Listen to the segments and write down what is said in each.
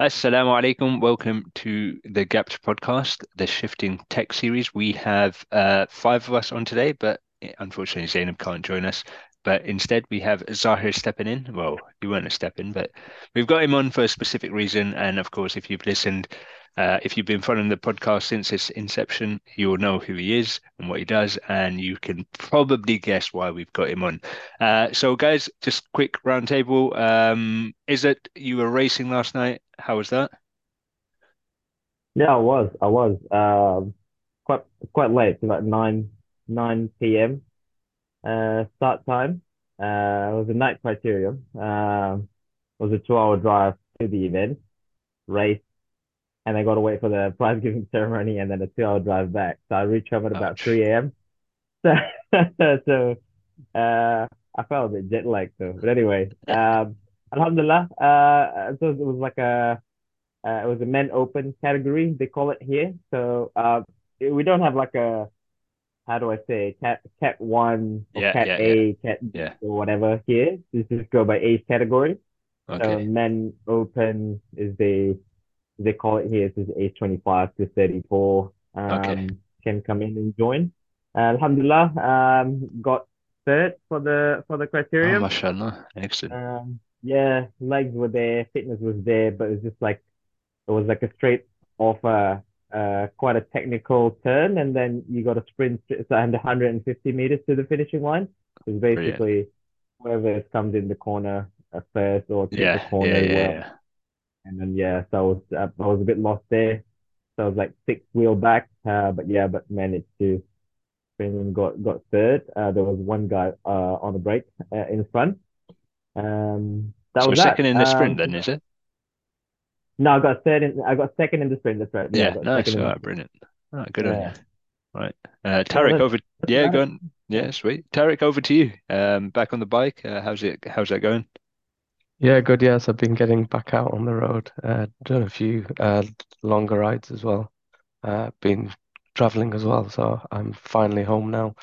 Assalamu alaikum. Welcome to the Gapped podcast, the Shifting Tech series. We have uh, five of us on today, but unfortunately, Zainab can't join us. But instead, we have Zahir stepping in. Well, you weren't a step in, but we've got him on for a specific reason. And of course, if you've listened uh, if you've been following the podcast since its inception, you'll know who he is and what he does, and you can probably guess why we've got him on. Uh, so, guys, just quick roundtable. Um, is it you were racing last night? How was that? Yeah, I was. I was. Um, quite quite late, like nine nine p.m. Uh, start time. Uh, it was a night criterium. Um, it was a two-hour drive to the event, race, and I got to wait for the prize giving ceremony and then a two-hour drive back. So I reached home at about Ouch. 3 a.m. So, so uh, I felt a bit jet lagged though. But anyway, um, Alhamdulillah. Uh, so it was like a uh, it was a men open category they call it here. So uh, we don't have like a how do I say cat cat one or Yeah, cat yeah, yeah, A, cat B yeah. or whatever here. This just go by age category. Okay. So men open is the they call it here, it's age 25 to 34, okay. um, can come in and join. Uh, Alhamdulillah, um, got third for the for the Oh, criterium. mashallah. Excellent. Um, yeah, legs were there, fitness was there, but it was just like it was like a straight off a uh, uh, quite a technical turn, and then you got a sprint, so 150 meters to the finishing line. It's Brilliant. basically whoever comes in the corner first or the Yeah, yeah, corner yeah, well yeah. and then yeah, so I was uh, I was a bit lost there. So I was like six wheel back, uh, but yeah, but managed to sprint and got got third. Uh, there was one guy uh on the break uh, in front. Um, that So was second that. in the sprint Um, then, is it? No, I got third in. I got second in the sprint. That's right. Yeah, Yeah, nice. second All in the right, sprint. brilliant. All right, good on you. Yeah. Right. Uh, Tarek, over. Yeah, go on. Yeah. Yeah, sweet. Tarek, over to you. Um, back on the bike. Uh, how's it? How's that going? Yeah, good. Yes, I've been getting back out on the road. Uh, done a few uh, longer rides as well. Uh, been traveling as well, so I'm finally home now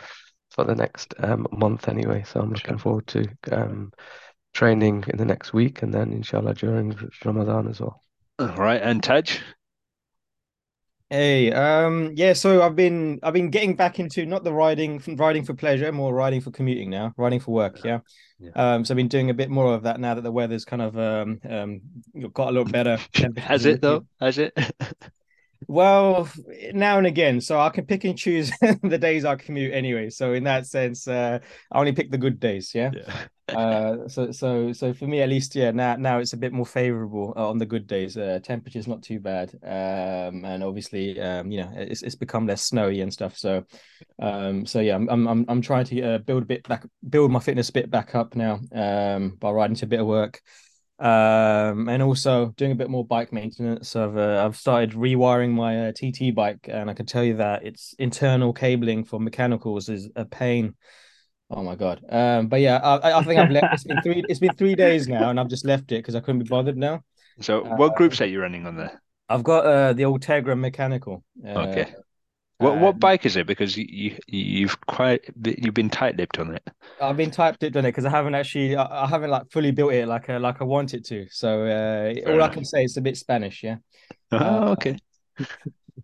for the next um, month anyway. So I'm looking Sure. forward to um, training in the next week and then inshallah during Ramadan as well. All right, and Taj. Hey, um, yeah, so I've been I've been getting back into not the riding riding for pleasure, more riding for commuting now, riding for work, yeah. Yeah. Um, so I've been doing a bit more of that now that the weather's kind of um um got a little better. Has it though? Has it? well now and again, so I can pick and choose the days I commute anyway. So in that sense, uh, I only pick the good days, yeah. Yeah. Uh, so so so for me at least, yeah. Now now it's a bit more favorable uh, on the good days. Uh, temperature's not too bad. Um, and obviously, um, you know, it's it's become less snowy and stuff. So, um, so yeah, I'm I'm I'm I'm trying to uh, build a bit back, build my fitness a bit back up now. Um, by riding to a bit of work. Um, and also doing a bit more bike maintenance. I've uh, I've started rewiring my uh, TT bike, and I can tell you that its internal cabling for mechanicals is a pain. Oh my God. Um, but yeah, I, I think I've left. It's been three. It's been three days now, and I've just left it because I couldn't be bothered now. So, what Uh, groups are you running on there? I've got uh the Ultegra mechanical. Uh, Okay. What what bike is it? Because you, you you've quite you've been tight-lipped on it. I've been typed it on it because I haven't actually. I, I haven't like fully built it like uh, like I want it to. So uh, all I can say is a bit Spanish. Yeah. Uh, Oh, okay.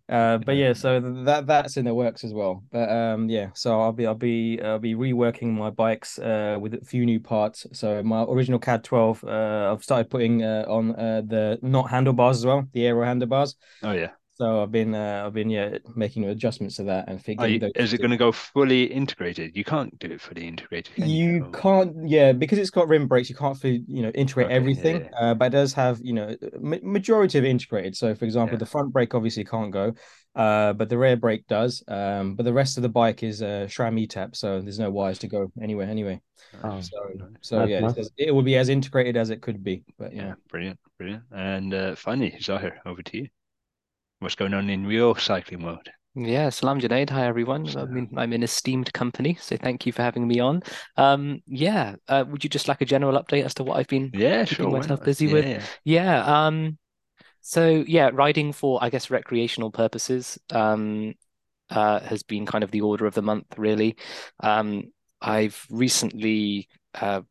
Uh, but Yeah. yeah, so that that's in the works as well. But um, yeah, so I'll be I'll be I'll be reworking my bikes uh with a few new parts. So my original CAAD12, uh, I've started putting uh, on uh, the not handlebars as well, the aero handlebars. Oh yeah. So I've been uh, I've been yeah making adjustments to that and getting you, is it going to go fully integrated? You can't do it fully integrated, can you? You can't, yeah, because it's got rim brakes. You can't fully, you know, integrate Okay. Everything. Yeah. Uh, but it does have, you know, ma- majority of integrated. So, for example, Yeah. the front brake obviously can't go, uh, but the rear brake does. Um, but the rest of the bike is uh, SRAM E-tap, so there's no wires to go anywhere anyway. Oh, So, so yeah, nice. it's, it will be as integrated as it could be. But Yeah. yeah. Brilliant. Brilliant. And uh, finally, Zahir, over to you. What's going on in your cycling world? Yeah, Salam Junaid. Hi, everyone. I mean, I'm in esteemed company, so thank you for having me on. Um, yeah, uh, would you just like a general update as to what I've been Yeah, keeping sure. Myself busy Yeah. with? Yeah. Yeah, um, so yeah, riding for, I guess, recreational purposes, um, uh, has been kind of the order of the month, really. Um, I've recently uh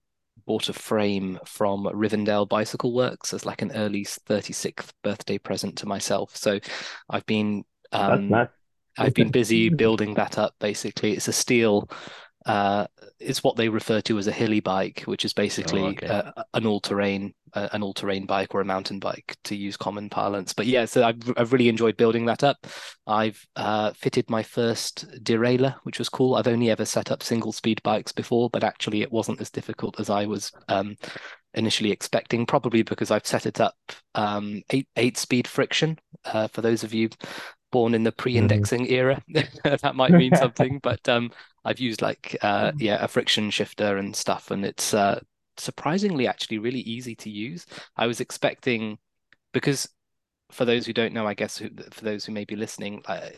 bought a frame from Rivendell Bicycle Works as like an early 36th birthday present to myself. So I've been um, nice. I've been busy building that up. Basically, it's a steel uh, it's what they refer to as a hilly bike, which is basically oh, okay. uh, an all-terrain uh, an all-terrain bike or a mountain bike to use common parlance. But yeah, so I've, I've really enjoyed building that up. I've uh, fitted my first derailleur, which was cool. I've only ever set up single-speed bikes before, but actually it wasn't as difficult as I was um, initially expecting. Probably because I've set it up um, eight eight-speed friction. Uh, for those of you born in the pre-indexing mm-hmm. era, that might mean something. but um, I've used like uh, mm. yeah a friction shifter and stuff, and it's uh, surprisingly actually really easy to use. I was expecting because for those who don't know, I guess who, for those who may be listening, uh,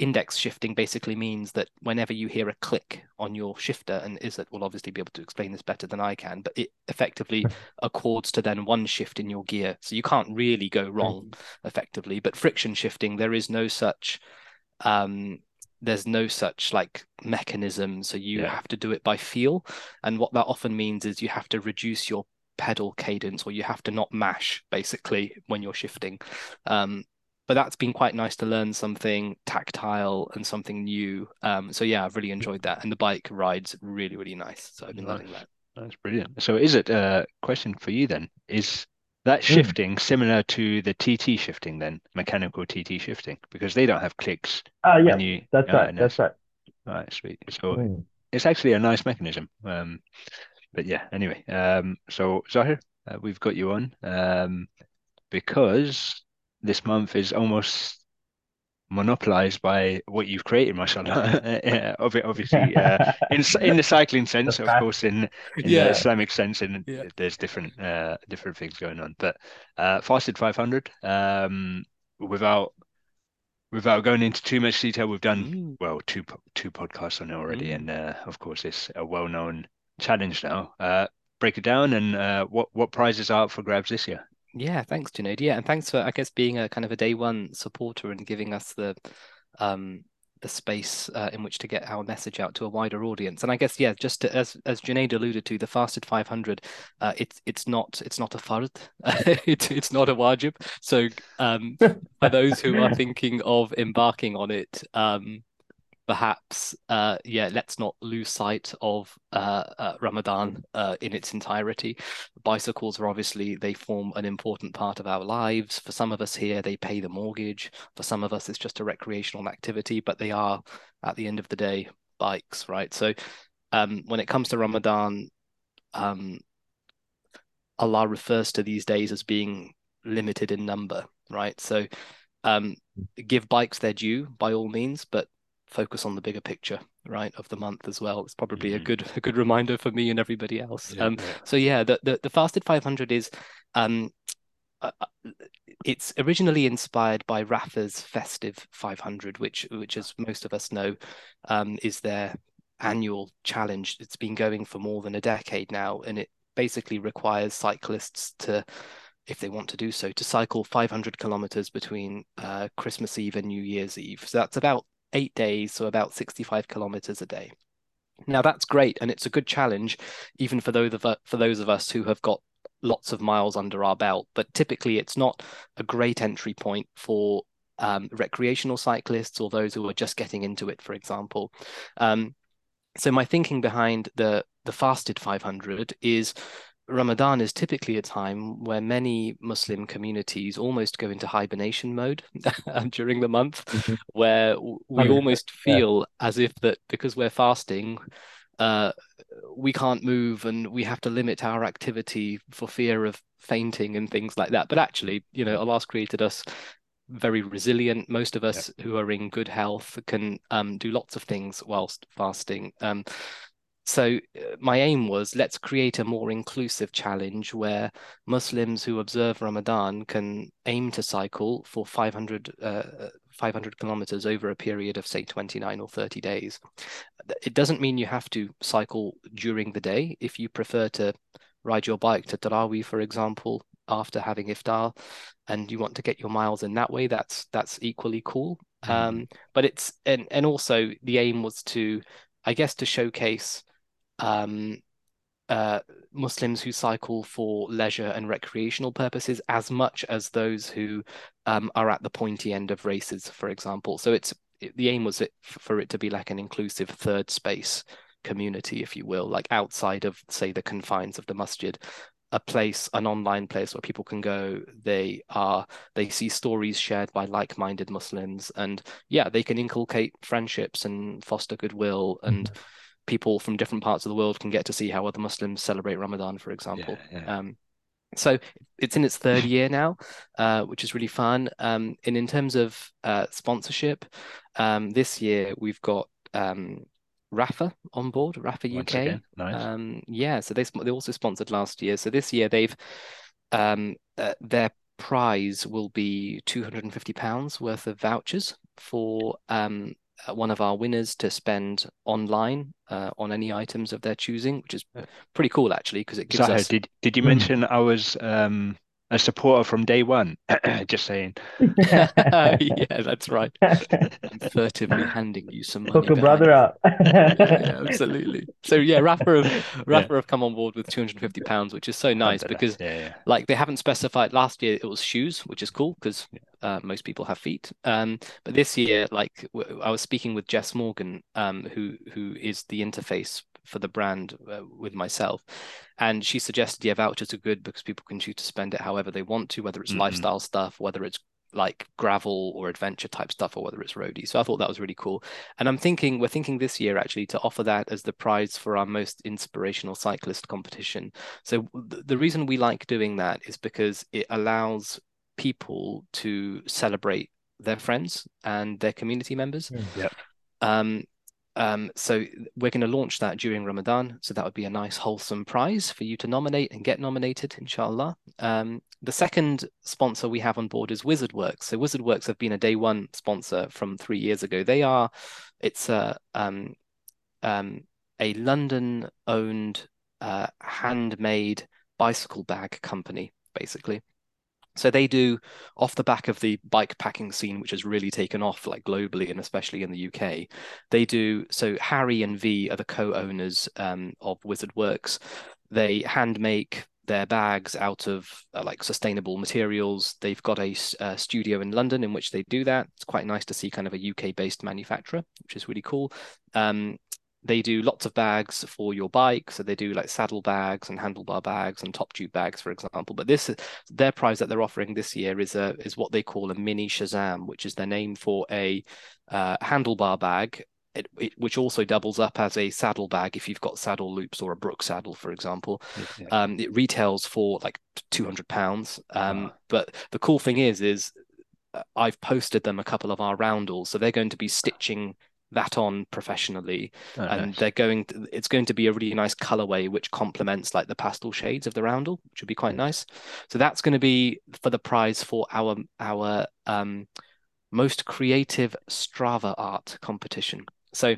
index shifting basically means that whenever you hear a click on your shifter, and Izzat will obviously be able to explain this better than I can, but it effectively accords to then one shift in your gear. So you can't really go wrong mm. effectively. But friction shifting, there is no such um, there's no such like mechanism so you yeah. have to do it by feel and what that often means is you have to reduce your pedal cadence or you have to not mash basically when you're shifting um, but that's been quite nice to learn something tactile and something new um, so yeah i've really enjoyed that and the bike rides really really nice so i've been nice. loving that that's brilliant so is it a question for you then is that hmm. shifting mm. similar to the TT shifting then, mechanical TT shifting, because they don't have clicks. Oh uh, yeah, you, that's uh, right. That's right. All right, sweet. So mm. it's actually a nice mechanism. Um, but yeah, anyway. Um, so Zahir, uh, we've got you on um, because this month is almost monopolized by what you've created, mashallah. Obviously, uh, in in the cycling sense, of course, in, in yeah. the Islamic sense, and yeah. there's different uh, different things going on. But uh, Fasted 500, um, without without going into too much detail, we've done mm. well two two podcasts on it already, mm. and uh, of course, it's a well known challenge now. Uh, break it down and uh, what what prizes are up for grabs this year. Yeah, thanks, Junaid. Yeah, and thanks for I guess being a kind of a day one supporter and giving us the um the space uh, in which to get our message out to a wider audience. And I guess yeah, just to, as as Junaid alluded to, the fasted 500, uh, it's it's not it's not a fard, it's it's not a wajib. So um, for those who are thinking of embarking on it, um, perhaps uh, yeah let's not lose sight of uh, uh, ramadan uh, in its entirety. Bicycles are obviously they form an important part of our lives. For some of us here they pay the mortgage. For some of us it's just a recreational activity but they are at the end of the day bikes right? So um, when it comes to ramadan um, allah refers to these days as being limited in number right? So um, give bikes their due by all means but focus on the bigger picture right of the month as well it's probably mm-hmm. a good a good reminder for me and everybody else yeah, um yeah. so yeah the, the the fasted 500 is um uh, uh, it's originally inspired by Rapha's Festive 500, which, which, as most of us know, um, is their annual challenge. It's been going for more than a decade now, and it basically requires cyclists to, if they want to do so, to cycle 500 kilometers between uh, Christmas Eve and New Year's Eve. So that's about eight days, so about 65 kilometers a day. Now that's great, and it's a good challenge, even for those of for those of us who have got lots of miles under our belt. But typically, it's not a great entry point for um, recreational cyclists or those who are just getting into it, for example. Um, so my thinking behind the the fasted 500 is Ramadan is typically a time where many Muslim communities almost go into hibernation mode during the month, mm-hmm. where we almost feel yeah. as if that because we're fasting, uh, we can't move and we have to limit our activity for fear of fainting and things like that. But actually, you know, Allah's created us very resilient. Most of us yeah. who are in good health can um, do lots of things whilst fasting. Um, so uh, my aim was let's create a more inclusive challenge where Muslims who observe Ramadan can aim to cycle for 500, uh, 500 kilometers over a period of say 29 or 30 days. It doesn't mean you have to cycle during the day. If you prefer to ride your bike to Tarawih, for example, after having iftar, and you want to get your miles in that way, that's that's equally cool. Mm-hmm. Um, but it's and and also the aim was to, I guess, to showcase um, uh, Muslims who cycle for leisure and recreational purposes as much as those who um, are at the pointy end of races, for example. So it's it, the aim was it for it to be like an inclusive third space community, if you will, like outside of say the confines of the masjid, a place, an online place where people can go. They are they see stories shared by like-minded Muslims, and yeah, they can inculcate friendships and foster goodwill and. Mm-hmm. People from different parts of the world can get to see how other Muslims celebrate Ramadan, for example. Yeah, yeah. Um, so it's in its third year now, uh, which is really fun. Um, and in terms of uh, sponsorship, um, this year we've got um, Rapha on board, Rapha UK. Nice. Um, yeah, so they they also sponsored last year. So this year they've um, uh, their prize will be two hundred and fifty pounds worth of vouchers for um, one of our winners to spend online uh, on any items of their choosing, which is pretty cool actually because it gives Zaha, us. Did did you mention I was um, a supporter from day one. Just saying. yeah, that's right. I'm furtively handing you some money. Hook a brother up. yeah, yeah, absolutely. So yeah, Rapha have Rapha yeah. have come on board with 250 pounds, which is so nice because yeah, like they haven't specified. Last year it was shoes, which is cool because uh, most people have feet. Um, but this year, like I was speaking with Jess Morgan, um, who who is the interface for the brand uh, with myself. And she suggested, yeah, vouchers are good because people can choose to spend it however they want to, whether it's mm-hmm. lifestyle stuff, whether it's like gravel or adventure type stuff, or whether it's roadie. So I thought that was really cool. And I'm thinking, we're thinking this year actually to offer that as the prize for our most inspirational cyclist competition. So th- the reason we like doing that is because it allows people to celebrate their friends and their community members. Yeah. Um, um, so we're going to launch that during Ramadan. So that would be a nice wholesome prize for you to nominate and get nominated, inshallah. Um, the second sponsor we have on board is WizardWorks. So WizardWorks have been a day one sponsor from three years ago. They are, it's a um, um, a London owned uh, handmade bicycle bag company, basically. So they do off the back of the bike packing scene, which has really taken off like globally and especially in the UK. They do so. Harry and V are the co-owners um, of Wizard Works. They hand make their bags out of uh, like sustainable materials. They've got a, studio in London in which they do that. It's quite nice to see kind of a UK based manufacturer, which is really cool. Um, they do lots of bags for your bike. So they do like saddle bags and handlebar bags and top tube bags, for example. But this their prize that they're offering this year is a is what they call a mini Shazam, which is their name for a uh, handlebar bag. It, it, which also doubles up as a saddle bag if you've got saddle loops or a Brook saddle, for example. Yeah. Um, it retails for like two hundred pounds. Um, wow. But the cool thing is, is uh, I've posted them a couple of our roundels, so they're going to be stitching that on professionally. Oh, and nice. they're going to, it's going to be a really nice colorway which complements like the pastel shades of the roundel which would be quite nice. So that's going to be for the prize for our our um most creative strava art competition. So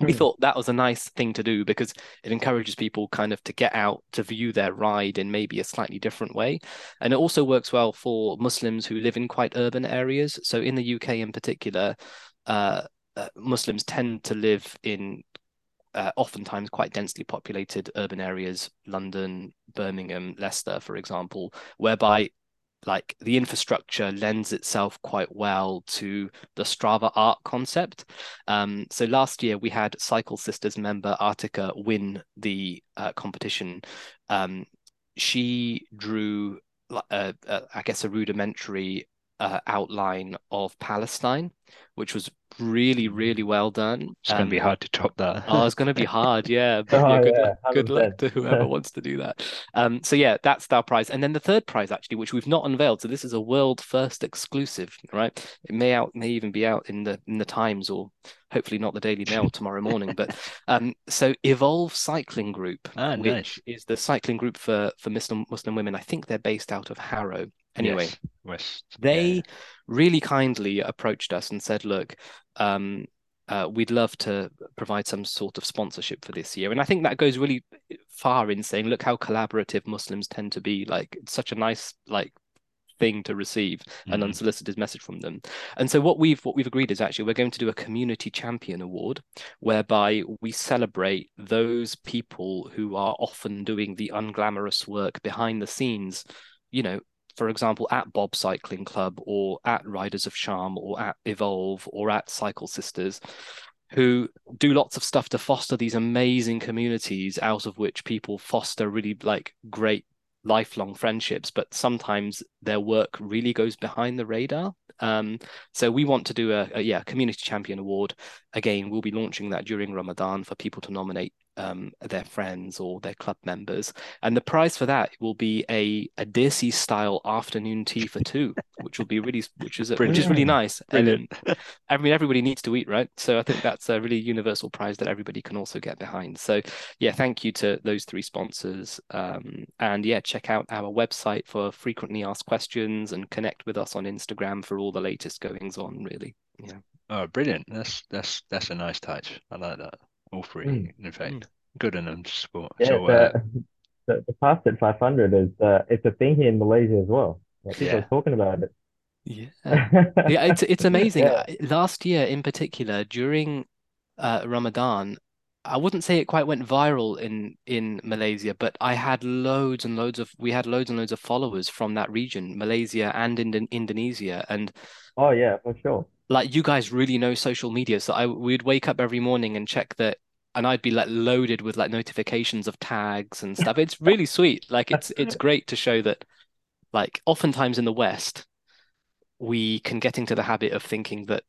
we thought that was a nice thing to do because it encourages people kind of to get out to view their ride in maybe a slightly different way. And it also works well for muslims who live in quite urban areas. So in the uk in particular uh, uh, Muslims tend to live in uh, oftentimes quite densely populated urban areas, London, Birmingham, Leicester, for example, whereby like the infrastructure lends itself quite well to the Strava art concept. Um, so last year we had Cycle Sisters member Artika win the uh, competition. Um, she drew, uh, uh, I guess, a rudimentary uh, outline of Palestine, which was really, really well done. It's um, going to be hard to top that. oh, it's going to be hard, yeah. But oh, yeah, good, yeah, luck, good luck to whoever wants to do that. Um, so yeah, that's our prize, and then the third prize actually, which we've not unveiled. So this is a world first exclusive, right? It may out, may even be out in the in the Times or hopefully not the Daily Mail tomorrow morning. But um, so Evolve Cycling Group, ah, which nice. is the cycling group for for Muslim Muslim women. I think they're based out of Harrow. Anyway, yes. West. They yeah. really kindly approached us and said, "Look, um, uh, we'd love to provide some sort of sponsorship for this year." And I think that goes really far in saying, "Look how collaborative Muslims tend to be. Like, it's such a nice like thing to receive an Mhm. unsolicited message from them. And so what we've what we've agreed is actually we're going to do a community champion award whereby we celebrate those people who are often doing the unglamorous work behind the scenes, you know, for example, at Bob Cycling Club or at Riders of Charm or at Evolve or at Cycle Sisters, who do lots of stuff to foster these amazing communities out of which people foster really like great lifelong friendships but sometimes their work really goes behind the radar. Um, so we want to do a, a yeah community champion award. Again we'll be launching that during ramadan for people to nominate um, their friends or their club members and the prize for that will be a a Dirty style afternoon tea for two which will be really which is which is really nice Brilliant. and I mean, everybody needs to eat, right? So I think that's a really universal prize that everybody can also get behind. So yeah, thank you to those three sponsors. Um, and yeah, check out our website for frequently asked questions and connect with us on Instagram for all the latest goings on, really. Yeah. Oh, brilliant. That's that's that's a nice touch. I like that. All three, Mm. in fact. Mm. Good on them to support. Yeah, So the, uh, the the Fasted 500 is uh, it's a thing here in Malaysia as well. Like, people Yeah. are talking about it. Yeah. Yeah, it's it's amazing. Yeah. Uh, Last year in particular, during uh, Ramadan, I wouldn't say it quite went viral in in Malaysia, but I had loads and loads of we had loads and loads of followers from that region, Malaysia and Indo Indonesia, and Oh yeah, for sure. Like you guys really know social media. So I we'd wake up every morning and check that, and I'd be like loaded with like notifications of tags and stuff. It's really sweet. Like it's it's great to show that, like oftentimes in the West, we can get into the habit of thinking that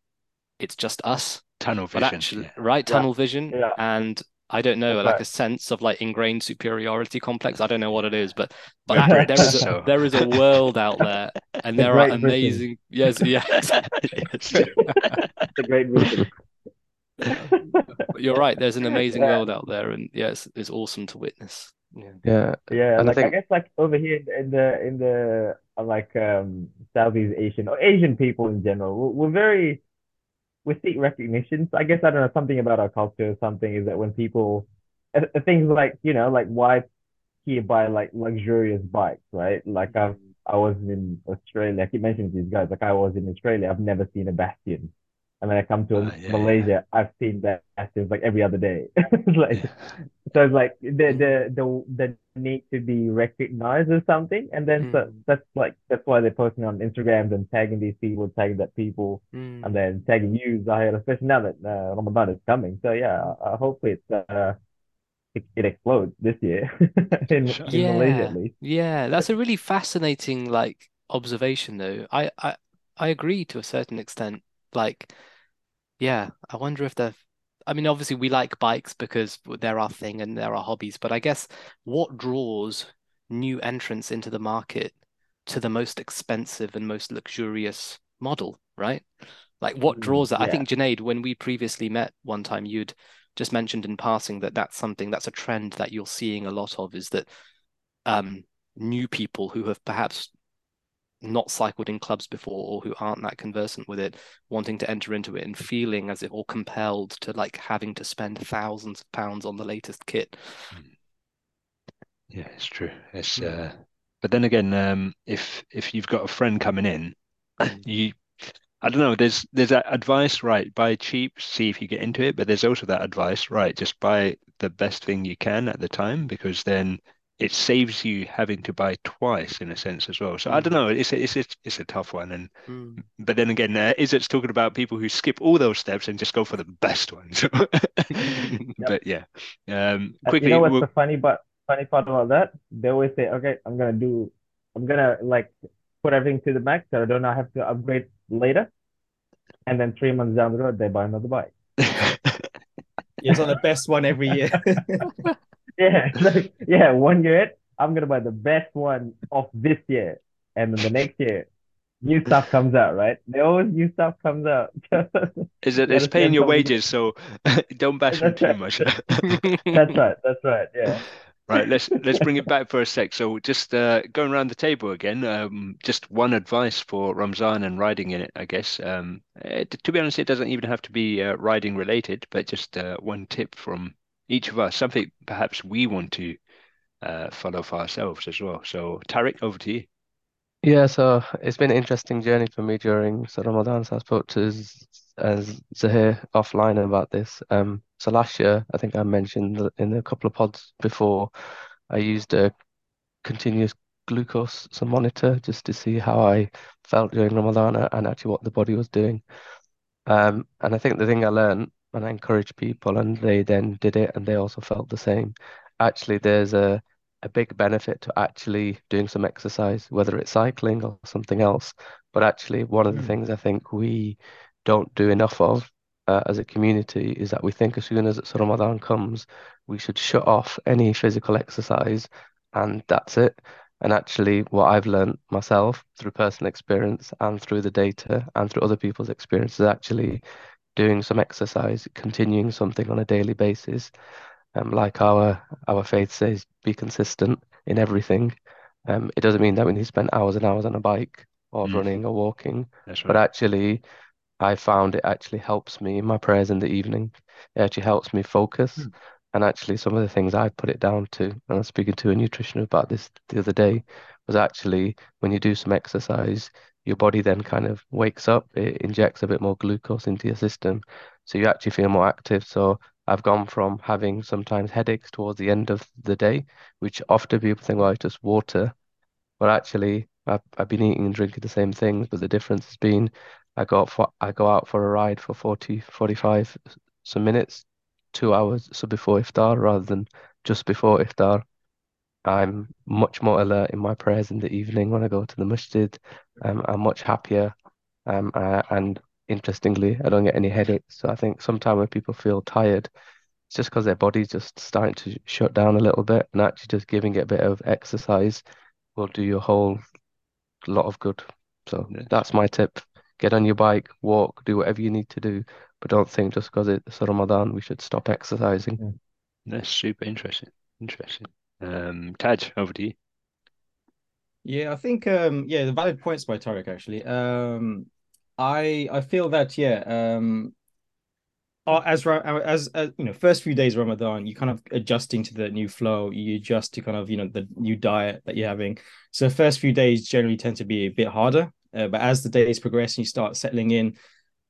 it's just us, tunnel vision. actually, yeah. right? Yeah. Tunnel vision, Yeah. and I don't know, That's like a sense of like ingrained superiority complex. I don't know what it is, but but We're there British, a, there is a world out there, and The there are Great Britain. amazing. Yes, yeah, It's true. The great vision. But you're right. There's an amazing Yeah. world out there, and yes, it's awesome to witness. Yeah. Yeah, Yeah, And I like I guess like over here in the in the like um Southeast Asian or Asian people in general, we're, we're very we seek recognition. So I guess I don't know something about our culture. or Something is that when people uh, uh, things like you know like why here buy like luxurious bikes, right? Like I I was in Australia. I keep mentioning these guys. Like I was in Australia. I've never seen a Bastion. And when I come to Ah, yeah, Malaysia, I've seen Bastions like every other day. Like so it's like the the the the need to be recognized or something, and then so Mm. that's like that's why they're posting on Instagrams and tagging these people, tagging that people, Mm. and then tagging you, Zahir, especially now that uh, Ramadan is coming. So yeah, uh, hopefully it's uh it, it explodes this year in Sure. in Malaysia Yeah. at least. Yeah, that's a really fascinating like observation though. I I I agree to a certain extent. Like, yeah, I wonder if the I mean, obviously we like bikes because they're our thing and they're our hobbies, but I guess what draws new entrants into the market to the most expensive and most luxurious model, right? Like what Mm, draws that? I think Junaid, when we previously met one time, you'd just mentioned in passing that that's something that's a trend that you're seeing a lot of is that um, new people who have perhaps not cycled in clubs before or who aren't that conversant with it wanting to enter into it and feeling as if or compelled to like having to spend thousands of pounds on the latest kit. Yeah, it's true. It's uh, but then again, um, if if you've got a friend coming in, you, I don't know. There's there's that advice, right? Buy cheap, see if you get into it. But there's also that advice, right? Just buy the best thing you can at the time because then it saves you having to buy twice in a sense as well. So I don't know. It's a, it's a, it's a tough one. And Mm. but then again, uh, Izzet's talking about people who skip all those steps and just go for the best ones. But yeah, um, quickly. You know what's we'll- the funny but funny part about that? They always say, "Okay, I'm gonna do, I'm gonna like put everything to the max, so I don't have to upgrade later." And then three months down the road, they buy another bike. It's on the best one every year. Yeah, like, yeah, one year I'm gonna buy the best one of this year, and then the next year, new stuff comes out, right? There always new stuff comes out. Is it? It's paying your wages, so don't bash them too right. much. That's right. That's right. Yeah. Right, let's let's bring it back for a sec. So just uh, going around the table again, um, just one advice for Ramzan and riding in it, I guess. Um, eh, t- to be honest, it doesn't even have to be uh, riding related, but just uh, one tip from each of us, something perhaps we want to uh, follow for ourselves as well. So Tarek, over to you. Yeah, so it's been an interesting journey for me during so Ramadan. So I spoke to Z- uh, Zahir offline about this. Um, so last year, I think I mentioned in a couple of pods before, I used a continuous glucose so monitor just to see how I felt during Ramadan and actually what the body was doing. Um, and I think the thing I learned and I encouraged people and they then did it and they also felt the same. Actually, there's a, a big benefit to actually doing some exercise, whether it's cycling or something else. But actually, one of the Mm. things I think we don't do enough of uh, as a community is that we think as soon as Ramadan comes, we should shut off any physical exercise and that's it. And actually, what I've learned myself through personal experience and through the data and through other people's experiences, actually doing some exercise, continuing something on a daily basis. Um, like our our faith says, be consistent in everything. Um, it doesn't mean that we need to spend hours and hours on a bike or Mhm. running or walking, That's but actually I found it actually helps me in my prayers in the evening. It actually helps me focus. Hmm. And actually, some of the things I put it down to, and I was speaking to a nutritionist about this the other day, was actually when you do some exercise, your body then kind of wakes up, it injects a bit more glucose into your system. So you actually feel more active. So I've gone from having sometimes headaches towards the end of the day, which often people think, well, it's just water. But actually, I've, I've been eating and drinking the same things, but the difference has been I go for I go out for a ride for 40, 45 some minutes, two hours, so before iftar rather than just before iftar. I'm much more alert in my prayers in the evening when I go to the masjid. Um, I'm much happier. Um, uh, and interestingly, I don't get any headaches. So I think sometimes when people feel tired, it's just because their body's just starting to shut down a little bit, and actually just giving it a bit of exercise will do your whole lot of good. So Yes. that's my tip. Get on your bike, walk, do whatever you need to do, but don't think just because it's Ramadan we should stop exercising. That's super interesting. Interesting. Um, Taj, over to you. Yeah, I think um yeah, the valid points by Tarek actually. Um I I feel that yeah, um as as as you know, first few days of Ramadan, you kind of adjusting to the new flow, you adjust to kind of, you know, the new diet that you're having. So first few days generally tend to be a bit harder. Uh, but as the days progress and you start settling in,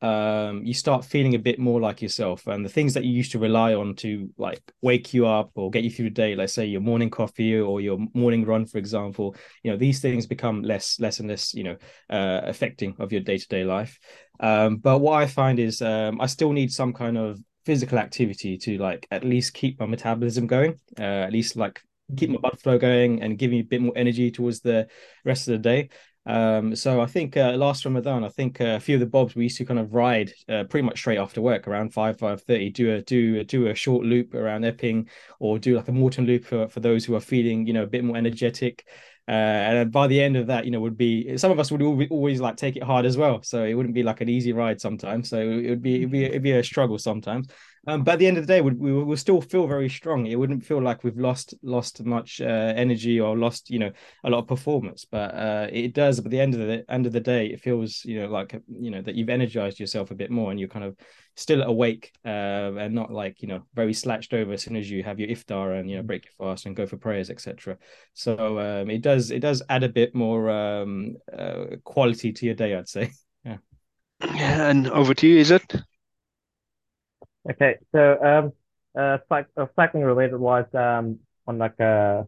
um, you start feeling a bit more like yourself. And the things that you used to rely on to like wake you up or get you through the day, let's say your morning coffee or your morning run, for example, you know, these things become less, less and less, you know, uh, affecting of your day-to-day life. Um, but what I find is um, I still need some kind of physical activity to like at least keep my metabolism going, uh, at least like keep my blood flow going and give me a bit more energy towards the rest of the day. Um, so I think uh, last Ramadan, I think uh, a few of the bobs we used to kind of ride uh, pretty much straight after work around five five thirty. Do a do do a short loop around Epping, or do like a Morton loop for for those who are feeling you know a bit more energetic. Uh, and by the end of that, you know, would be some of us would always, always like take it hard as well. So it wouldn't be like an easy ride sometimes. So it would be it'd be, it'd be a struggle sometimes. Um, but at the end of the day, we, we will still feel very strong. It wouldn't feel like we've lost lost much uh, energy or lost you know a lot of performance. But uh, it does. But at the end of the end of the day, it feels you know like you know that you've energized yourself a bit more and you're kind of still awake uh, and not like you know very slouched over as soon as you have your iftar and you know break your fast and go for prayers etc. So um, it does it does add a bit more um, uh, quality to your day, I'd say. Yeah. Yeah, and over to you, is it? Okay, so um, uh, cyc uh, cycling related was um on like a,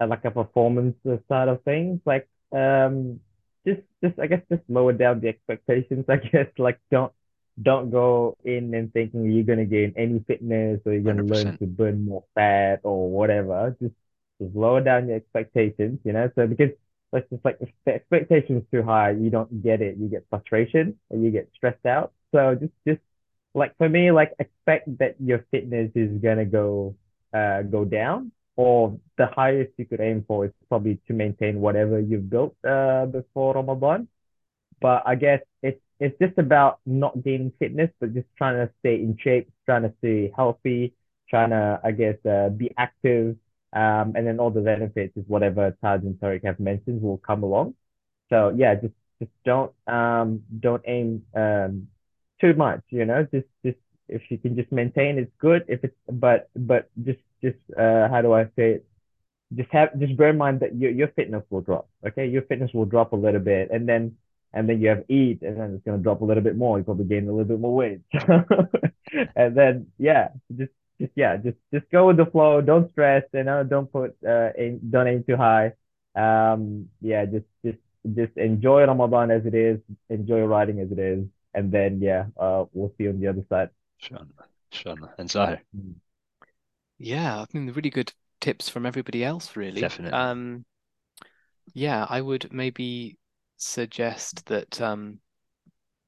a like a performance side of things, like um just just I guess just lower down the expectations. I guess like don't don't go in and thinking you're gonna gain any fitness or you're gonna learn 100%. to burn more fat or whatever. Just just lower down your expectations, you know. So because let's just like if the expectation is too high, you don't get it, you get frustration or you get stressed out. So just just like for me, like expect that your fitness is gonna go uh go down, or the highest you could aim for is probably to maintain whatever you've built uh before Ramadan. But I guess it's it's just about not gaining fitness, but just trying to stay in shape, trying to stay healthy, trying to I guess uh, be active, um, and then all the benefits is whatever Taj and Tariq have mentioned will come along. So yeah, just just don't um don't aim um too much, you know. Just just if you can just maintain, it's good. If it's but but just just uh how do I say it? just have just bear in mind that your your fitness will drop. Okay, your fitness will drop a little bit, and then and then you have eat, and then it's gonna drop a little bit more. You probably gain a little bit more weight, and then yeah, just just yeah, just just go with the flow. Don't stress. You know, don't put uh aim, don't aim too high. Um, yeah, just just just enjoy Ramadan as it is. Enjoy riding as it is, and then yeah, uh, we'll see you on the other side. Sure, sure. And Zahir, Yeah, I mean, really good tips from everybody else, really. Definitely. Um, yeah, I would maybe suggest that um,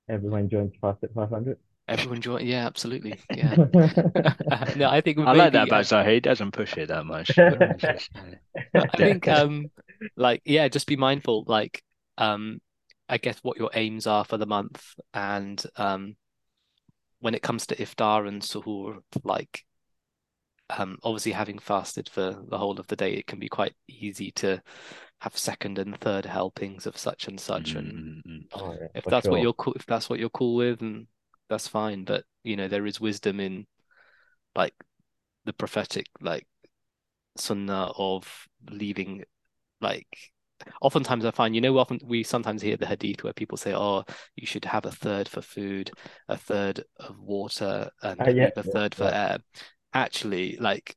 Everyone joins Fasted 500. everyone join. Yeah, absolutely. Yeah. No, I think I like that about Zahir. He doesn't push it that much. but it's just, uh, I think um like yeah, just be mindful like um I guess what your aims are for the month and um when it comes to iftar and suhoor like um obviously having fasted for the whole of the day it can be quite easy to have second and third helpings of such and such and mm, mm, mm. Oh, yeah, if for that's what you're cool if that's what you're cool with and that's fine but you know there is wisdom in like the prophetic like sunnah of leaving like oftentimes I find, you know, often we sometimes hear the hadith where people say, oh, you should have a third for food, a third of water, and Ah, yeah, a yeah, third for yeah. air. Actually, like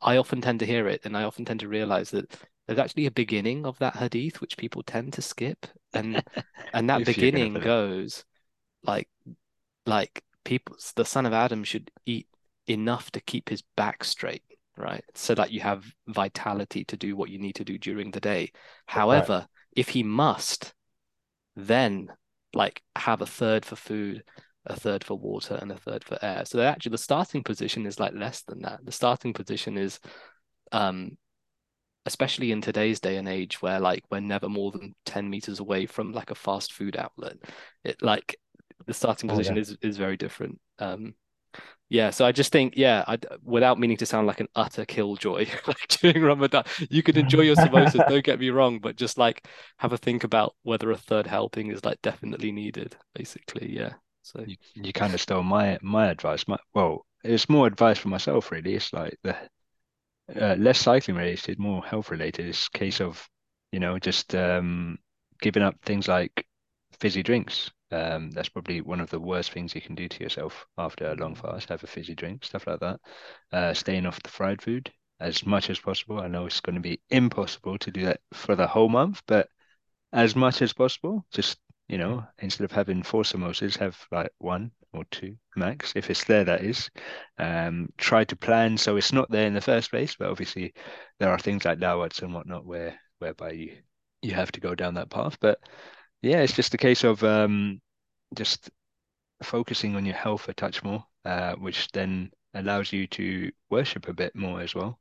I often tend to hear it and I often tend to realize that there's actually a beginning of that hadith which people tend to skip. And and that If you're gonna beginning goes like like people the son of Adam should eat enough to keep his back straight, right? So that you have vitality to do what you need to do during the day. However, if he must, then like have a third for food, a third for water, and a third for air. So that actually the starting position is like less than that. The starting position is um especially in today's day and age where like we're never more than 10 meters away from like a fast food outlet. It like the starting Oh, position yeah. is is very different. Um yeah, so I just think, yeah, I, without meaning to sound like an utter killjoy, like during Ramadan, you can enjoy your samosas, don't get me wrong, but just like have a think about whether a third helping is like definitely needed, basically. Yeah. So You, you kind of stole my my advice. My well, it's more advice for myself really. It's like the uh, less cycling related, more health related. It's a case of, you know, just um giving up things like fizzy drinks. Um, that's probably one of the worst things you can do to yourself after a long fast. Have a fizzy drink, stuff like that. Uh, staying off the fried food as much as possible. I know it's going to be impossible to do that for the whole month, but as much as possible, just you know, instead of having four samosas, have like one or two max, if it's there, that is. Um, try to plan so it's not there in the first place, but obviously there are things like dawats and whatnot where whereby you you have to go down that path. But yeah, it's just a case of um just focusing on your health a touch more, uh, which then allows you to worship a bit more as well.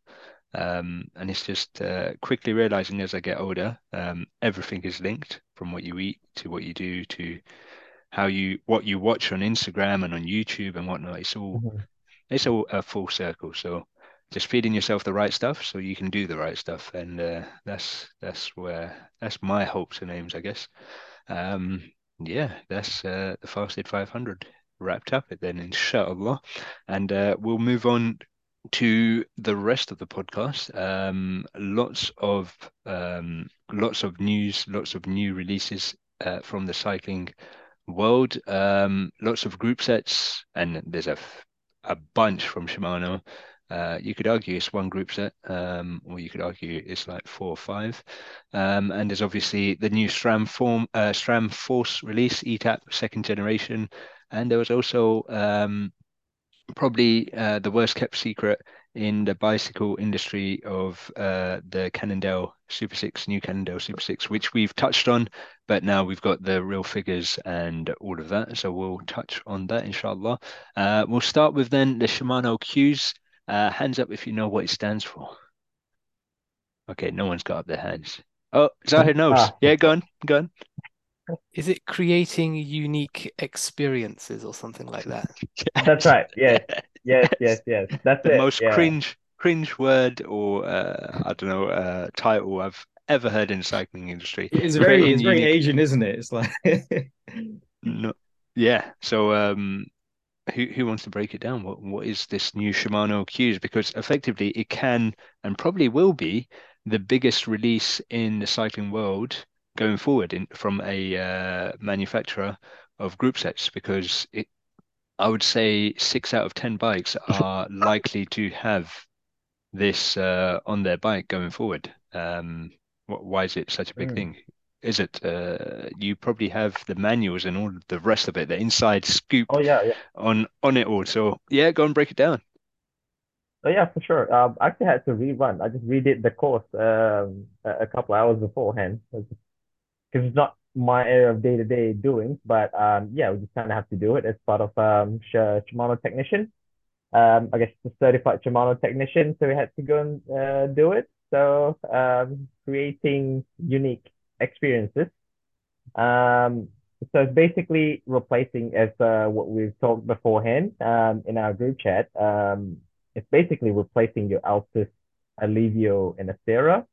Um, and it's just uh, quickly realizing as I get older, um, everything is linked from what you eat to what you do to how you what you watch on Instagram and on YouTube and whatnot. It's all Mhm. it's all a full circle. So just feeding yourself the right stuff so you can do the right stuff, and uh, that's that's where that's my hopes and aims, I guess. Um, yeah, that's uh, the Fasted 500 wrapped up it then, inshallah, and uh, we'll move on to the rest of the podcast. Um, lots of um, lots of news, lots of new releases uh, from the cycling world. Um, lots of group sets, and there's a, a bunch from Shimano. Uh, you could argue it's one group set, um, or you could argue it's like four or five. Um, and there's obviously the new SRAM form, uh, SRAM Force release, ETAP second generation, and there was also um, probably uh, the worst kept secret in the bicycle industry of uh, the Cannondale Supersix, new Cannondale Supersix, which we've touched on, but now we've got the real figures and all of that. So we'll touch on that, inshallah. Uh, we'll start with then the Shimano Cues. Uh, hands up if you know what it stands for. Okay, no one's got up their hands. Oh, Zahir knows. Ah. Yeah, go on, go on. is it creating unique experiences or something like that? That's right. Yes, yes, yes, yes. That's the it. most yeah. cringe cringe word or uh, I don't know uh, title I've ever heard in the cycling industry. It's very it's very unique- Asian, isn't it? It's like No, yeah. So um, who who wants to break it down? What what is this new Shimano Cues? Because effectively it can and probably will be the biggest release in the cycling world going forward in, from a uh, manufacturer of group sets because it I would say six out of ten bikes are likely to have this uh, on their bike going forward. Um, why is it such a big mm. thing? Is it uh, you probably have the manuals and all the rest of it, the inside scoop oh, yeah, yeah. on on it all. So yeah, go and break it down. Oh yeah, for sure. Um, I actually had to rerun. I just redid the course um, a couple hours beforehand because it's not my area of day to day doings. But um, yeah, we just kind of have to do it as part of um, Shimano technician. Um, I guess the certified Shimano technician, so we had to go and uh, do it. So um, creating unique experiences. Um, so it's basically replacing, as uh, what we've talked beforehand um, in our group chat. Um, it's basically replacing your Altus, Alivio, and Acera.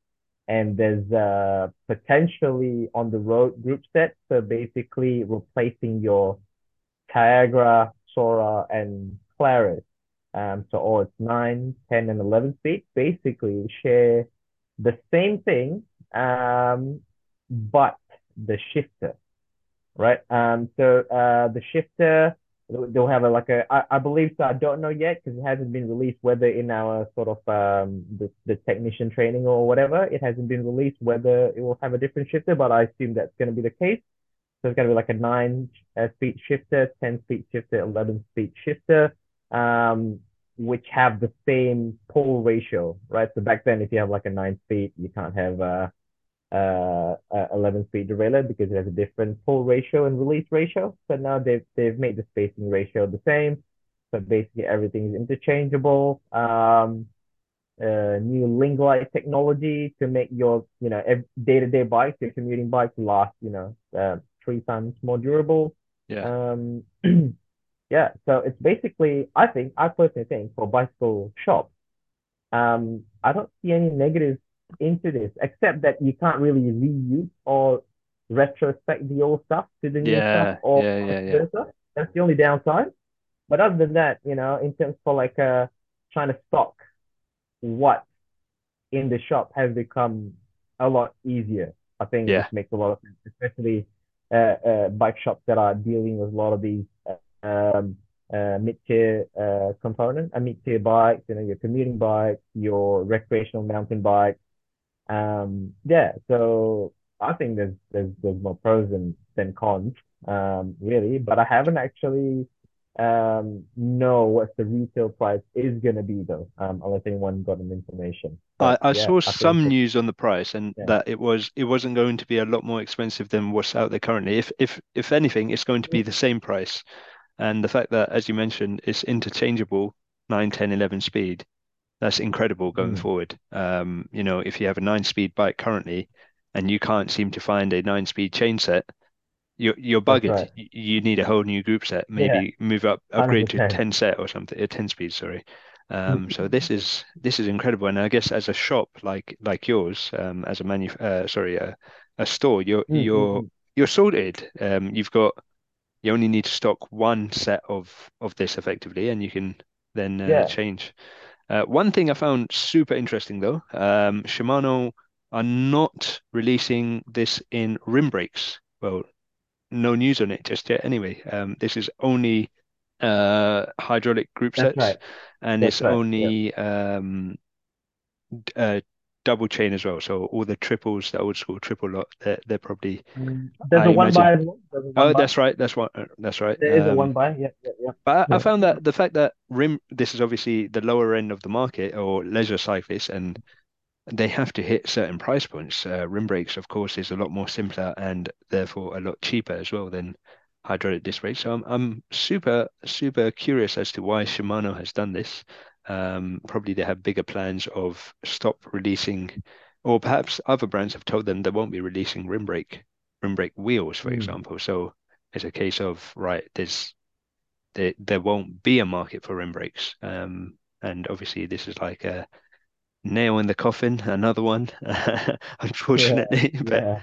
And there's uh, potentially on the road group set. So basically replacing your Tiagra, Sora, and Claris. Um, so all it's 9, 10, and 11 speed basically share the same thing, um, but the shifter, right? Um, so uh, the shifter they'll have a like a I, I believe so. I don't know yet because it hasn't been released whether in our sort of um the, the technician training or whatever it hasn't been released whether it will have a different shifter, but I assume that's going to be the case. So it's going to be like a nine uh, speed shifter, ten speed shifter, eleven speed shifter, um, which have the same pull ratio, right? So back then, if you have like a nine speed, you can't have uh uh, 11 speed derailleur because it has a different pull ratio and release ratio. So now they've, they've made the spacing ratio the same. So basically everything is interchangeable. Um, uh, new LinkGlide technology to make your, you know, day-to-day bikes, your commuting bikes last, you know, uh, three times more durable. Yeah. Um, yeah. So it's basically, I think, I personally think for bicycle shops, um, I don't see any negatives into this, except that you can't really reuse or retrospect the old stuff to the new yeah, stuff or yeah, yeah, yeah. That's the only downside. But other than that, you know, in terms for like uh trying to stock what in the shop has become a lot easier. I think yeah. it makes a lot of sense, especially uh, uh, bike shops that are dealing with a lot of these uh, um, uh, mid-tier uh, component, a mid-tier bikes, you know, your commuting bike, your recreational mountain bike, um, yeah, so I think there's there's there's more pros than than cons, um, really. But I haven't actually um know what the retail price is gonna be though, um, unless anyone got an information. I, I yeah, saw I some news on the price and yeah. that it was it wasn't going to be a lot more expensive than what's out there currently. If if if anything, it's going to be the same price. And the fact that, as you mentioned, it's interchangeable 9, 10, 11 speed that's incredible going mm. forward. Um, you know, if you have a nine speed bike currently and you can't seem to find a nine speed chain set, you're you're buggered. Right. You, need a whole new group set. Maybe yeah. move up, upgrade 100%. to ten set or something, a ten speed. Sorry. Um, so this is this is incredible, and I guess as a shop like like yours, um, as a manu, uh, sorry, a, a store, you're mm-hmm. you're you're sorted. Um, you've got you only need to stock one set of of this effectively, and you can then uh, yeah. change. Uh, one thing I found super interesting though, um, Shimano are not releasing this in rim brakes. Well, no news on it just yet. Anyway, um, this is only uh, hydraulic group That's sets, right. and That's it's right. only um, uh, double chain as well. So all the triples, the old school triple lot, they're, they're probably. Mm. There's I a one by. Well. One oh, by. that's right. That's what. That's right. There is um, a one by. Yeah, yeah, yeah. But I, I, found that the fact that rim, this is obviously the lower end of the market or leisure cyclists, and they have to hit certain price points. Uh, rim brakes, of course, is a lot more simpler and therefore a lot cheaper as well than hydraulic disc brakes. So I'm I'm super super curious as to why Shimano has done this. Um, probably they have bigger plans of stop releasing, or perhaps other brands have told them they won't be releasing rim brake rim brake wheels, for mm. example. So it's a case of right, there's there there won't be a market for rim brakes. Um, and obviously this is like a nail in the coffin, another one, unfortunately. Yeah, but yeah.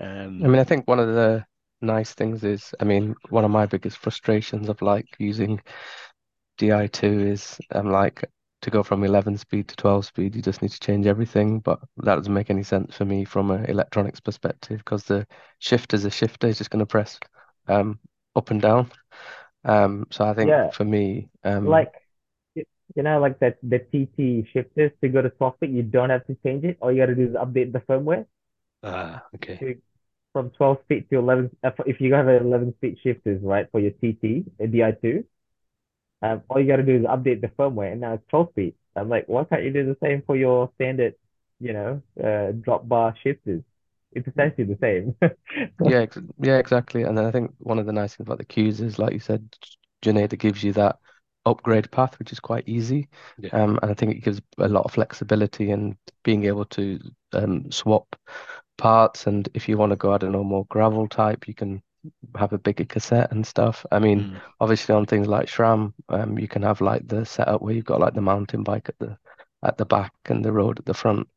Um, I mean, I think one of the nice things is, I mean, one of my biggest frustrations of like using Di2 is I'm like to go from 11 speed to 12 speed, you just need to change everything. But that doesn't make any sense for me from an electronics perspective because the shifter is a shifter, is just going to press um, up and down. Um, so I think Yeah, for me, um, like you know, like that the TT shifters to go to 12 speed, you don't have to change it. All you gotta do is update the firmware Ah, okay. to from 12 speed to 11. uh, If you have an 11 speed shifters, right, for your TT, a DI2, um, all you gotta do is update the firmware, and now it's 12 speed. I'm like, why can't you do the same for your standard, you know, uh, drop bar shifters? It's essentially the same. yeah, ex yeah, exactly. And then I think one of the nice things about the Cues is, like you said, Junaid gives you that upgrade path, which is quite easy. Yeah. Um, and I think it gives a lot of flexibility and being able to um, swap parts. And if you want to go, I don't know, more gravel type, you can have a bigger cassette and stuff. I mean, Mm. obviously on things like SRAM, um, you can have like the setup where you've got like the mountain bike at the at the back and the road at the front.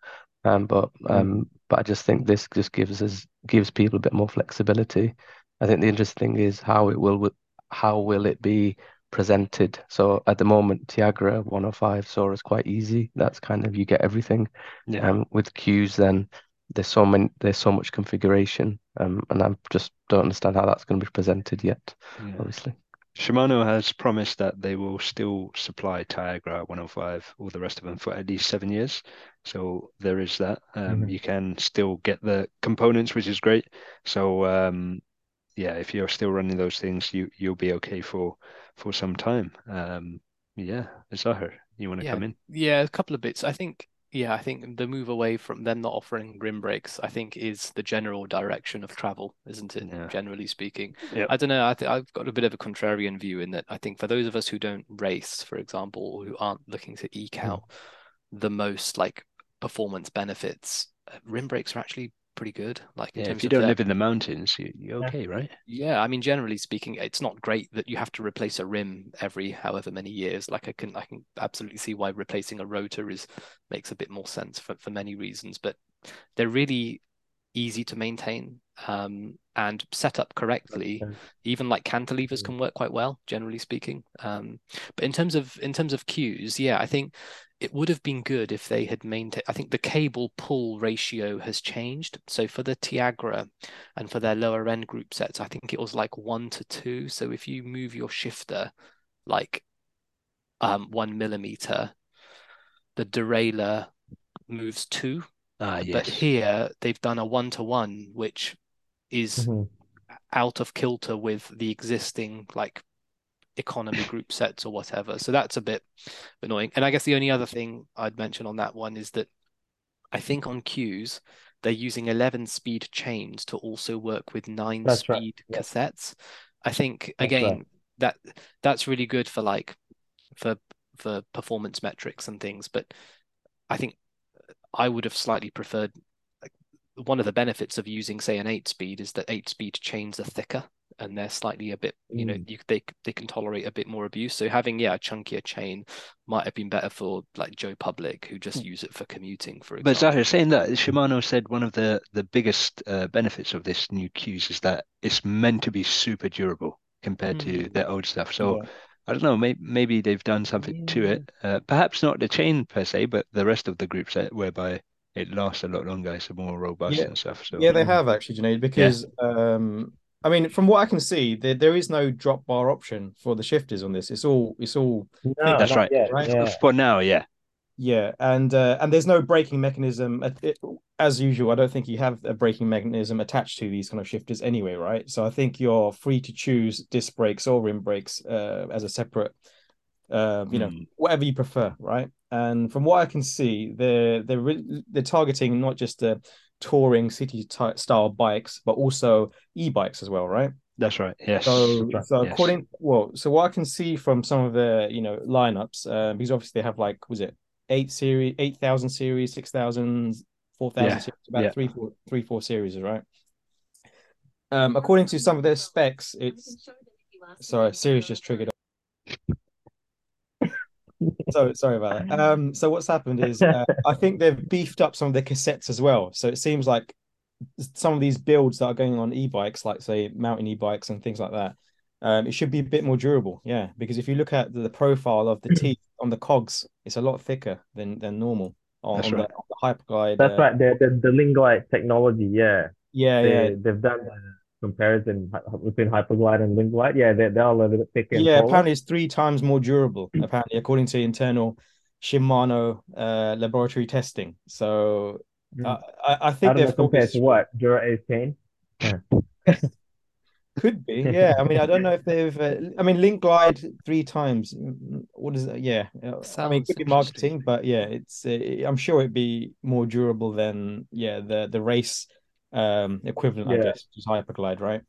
Um, but um, but I just think this just gives us gives people a bit more flexibility. I think the interesting thing is how it will how will it be presented. So at the moment, Tiagra 105 Sora is quite easy. That's kind of you get everything. Yeah. Um, with cues, then there's so many there's so much configuration. Um, and I just don't understand how that's going to be presented yet. Yeah. Obviously. Shimano has promised that they will still supply Tiagra 105, all the rest of them, for at least seven years. So there is that. Um, Mhm. You can still get the components, which is great. So um, yeah, if you're still running those things, you you'll be okay for for some time. Um, yeah, Zahir, you want to Yeah, come in? yeah, a couple of bits. I think, yeah, I think the move away from them not offering rim brakes, I think, is the general direction of travel, isn't it? Yeah. Generally speaking. Yep. I don't know. I think I've got a bit of a contrarian view in that I think for those of us who don't race, for example, or who aren't looking to eke Mm. out the most like performance benefits, uh, rim brakes are actually pretty good. Like Yeah, if you don't their live in the mountains, you, you're Yeah. okay, right? yeah, I mean, generally speaking, it's not great that you have to replace a rim every however many years. Like I can, I can absolutely see why replacing a rotor is makes a bit more sense for, for many reasons, but they're really easy to maintain um, and set up correctly. sense. Even like cantilevers Mm. can work quite well, generally speaking. Um, but in terms of in terms of cues, yeah, I think it would have been good if they had maintained. I think the cable pull ratio has changed. So for the Tiagra and for their lower end group sets, I think it was like one to two. So if you move your shifter like um, one millimeter, the derailleur moves two. Ah, yes. But here they've done a one to one, which is Mhm. out of kilter with the existing like economy group sets or whatever. So that's a bit annoying. And I guess the only other thing I'd mention on that one is that I think on cues they're using 11 speed chains to also work with nine That's right. speed Yeah. cassettes. I think That's right. again that that's really good for like for for performance metrics and things, but I think I would have slightly preferred like, one of the benefits of using say an eight speed is that eight speed chains are thicker and they're slightly a bit you know Mm. you they they can tolerate a bit more abuse so having yeah a chunkier chain might have been better for like Joe Public who just use it for commuting for example. But Zahir, saying that, Shimano said one of the the biggest uh, benefits of this new Cues is that it's meant to be super durable compared to Hmm. their old stuff. So Yeah. I don't know, maybe maybe they've done something to it. Uh, perhaps not the chain per se, but the rest of the group set whereby it lasts a lot longer, it's more robust Yeah. and stuff. So Yeah, they Mm. have actually, Junaid, because um, I mean, from what I can see, there there is no drop bar option for the shifters on this. It's all it's all No, That's right. yet. Right. Yeah. for now, yeah. yeah, and uh, and there's no braking mechanism. It- it- as usual, I don't think you have a braking mechanism attached to these kind of shifters anyway, right? So I think you're free to choose disc brakes or rim brakes uh, as a separate, uh, you know, Mm. whatever you prefer, right? And from what I can see, they're they're re- they're targeting not just the touring city ty- style bikes, but also e-bikes as well, right? That's right. Yes. So, right. so Yes. according, well, so what I can see from some of the, you know, lineups, uh, because obviously they have like, was it eight series, eight thousand series, six thousand, four thousand Yeah, series, about yeah. three, four, three, four series, right? Um, according to some of their specs, it's sorry, series just triggered. So sorry about that. Um, so what's happened is uh, I think they've beefed up some of the cassettes as well. So it seems like some of these builds that are going on e-bikes, like say mountain e-bikes and things like that, um, it should be a bit more durable. Yeah, because if you look at the profile of the teeth on the cogs, it's a lot thicker than than normal on, That's on right. the, on the Hyperglide. That's uh, right. The the, the LinkGlide technology, yeah. Yeah, They yeah, they've done the comparison hy- between Hyperglide and LinkGlide. Yeah, they're, they're a little bit thicker and yeah. taller. Apparently, it's three times more durable. Apparently, according to internal Shimano uh, laboratory testing. So Mm. uh, I, I I think don't they've compared this to what Dura Ace chain. Could be, yeah. I mean, I don't know if they've. Uh, I mean, Link Glide three times. What is that? Yeah, uh, I mean, it could be marketing, but yeah, it's. Uh, I'm sure it'd be more durable than yeah the the race um equivalent, I guess, which is Hyperglide, right?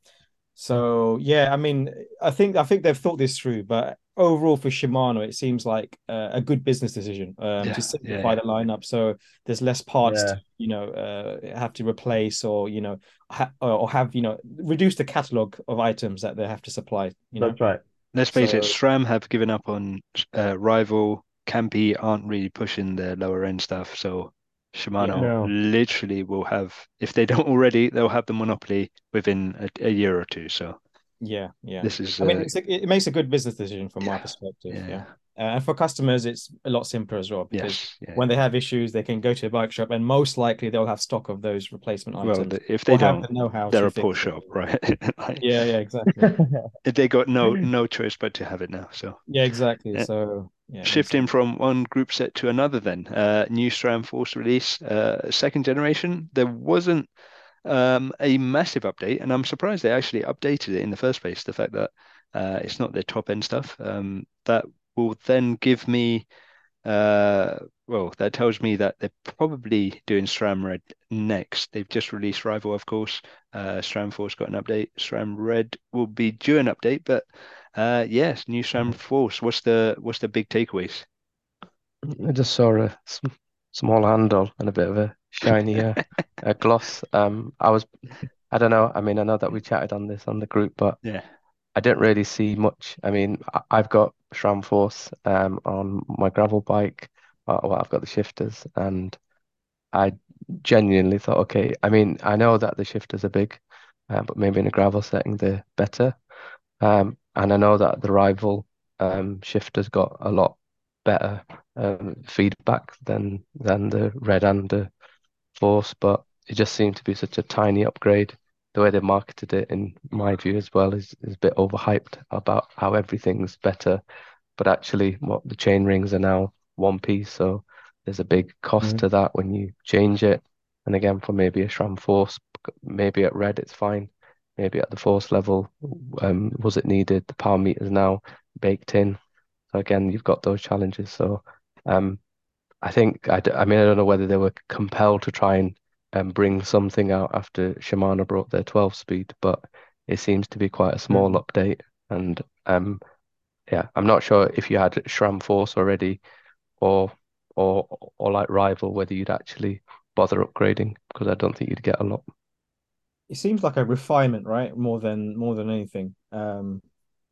So yeah, I mean, I think I think they've thought this through, but overall for Shimano, it seems like uh, a good business decision um, Yeah, to simplify yeah. the lineup, so there's less parts Yeah. to you know uh, have to replace or you know ha- or have you know reduce the catalog of items that they have to supply. You know, That's right. Let's face it, So- SRAM have given up on uh, rival. Campy aren't really pushing the lower end stuff, so Shimano No. literally will have, if they don't already, they'll have the monopoly within a, a year or two. So yeah, yeah. this is, I mean, uh, it's a, it makes a good business decision from my perspective. yeah, Yeah, Uh, and for customers, it's a lot simpler as well because yes, yeah. when they have issues, they can go to a bike shop and most likely they'll have stock of those replacement Well, items. the- if they don't, the know-how they're a poor it. shop, right? Like, Yeah, yeah, exactly. they got no no choice but to have it now. So Yeah, exactly. Yeah. So yeah, shifting from one group set to another, then uh, new SRAM Force release, uh, second generation. There wasn't um, a massive update, and I'm surprised they actually updated it in the first place. The fact that uh, it's not their top end stuff um, that will then give me, uh, well, that tells me that they're probably doing SRAM Red next. They've just released Rival, of course. Uh, SRAM Force got an update. SRAM Red will be due an update, but uh, yes, new SRAM Force. What's the what's the big takeaways? I just saw a small handle and a bit of a shiny uh, uh, gloss. Um, I was, I don't know. I mean, I know that we chatted on this on the group, but Yeah. I don't really see much. I mean, I've got SRAM Force um on my gravel bike. Uh, well, I've got the shifters, and I genuinely thought, okay. I mean, I know that the shifters are big, uh, but maybe in a gravel setting they're better. Um, and I know that the rival um shifters got a lot better um feedback than than the red and the force, but it just seemed to be such a tiny upgrade. The way they marketed it, in my view, as well, is, is a bit overhyped about how everything's better. But actually, what the chain rings are now one piece, so there's a big cost Mhm. to that when you change it. And again, for maybe a SRAM Force, maybe at red it's fine. Maybe at the force level, um, was it needed? The power meter's now baked in. So again, you've got those challenges. So um, I think I, d- I mean I don't know whether they were compelled to try and um, bring something out after Shimano brought their 12 speed, but it seems to be quite a small Mhm. update. And um, yeah, I'm not sure if you had SRAM Force already, or or or like Rival, whether you'd actually bother upgrading because I don't think you'd get a lot. It seems like a refinement, right? More than more than anything. Um,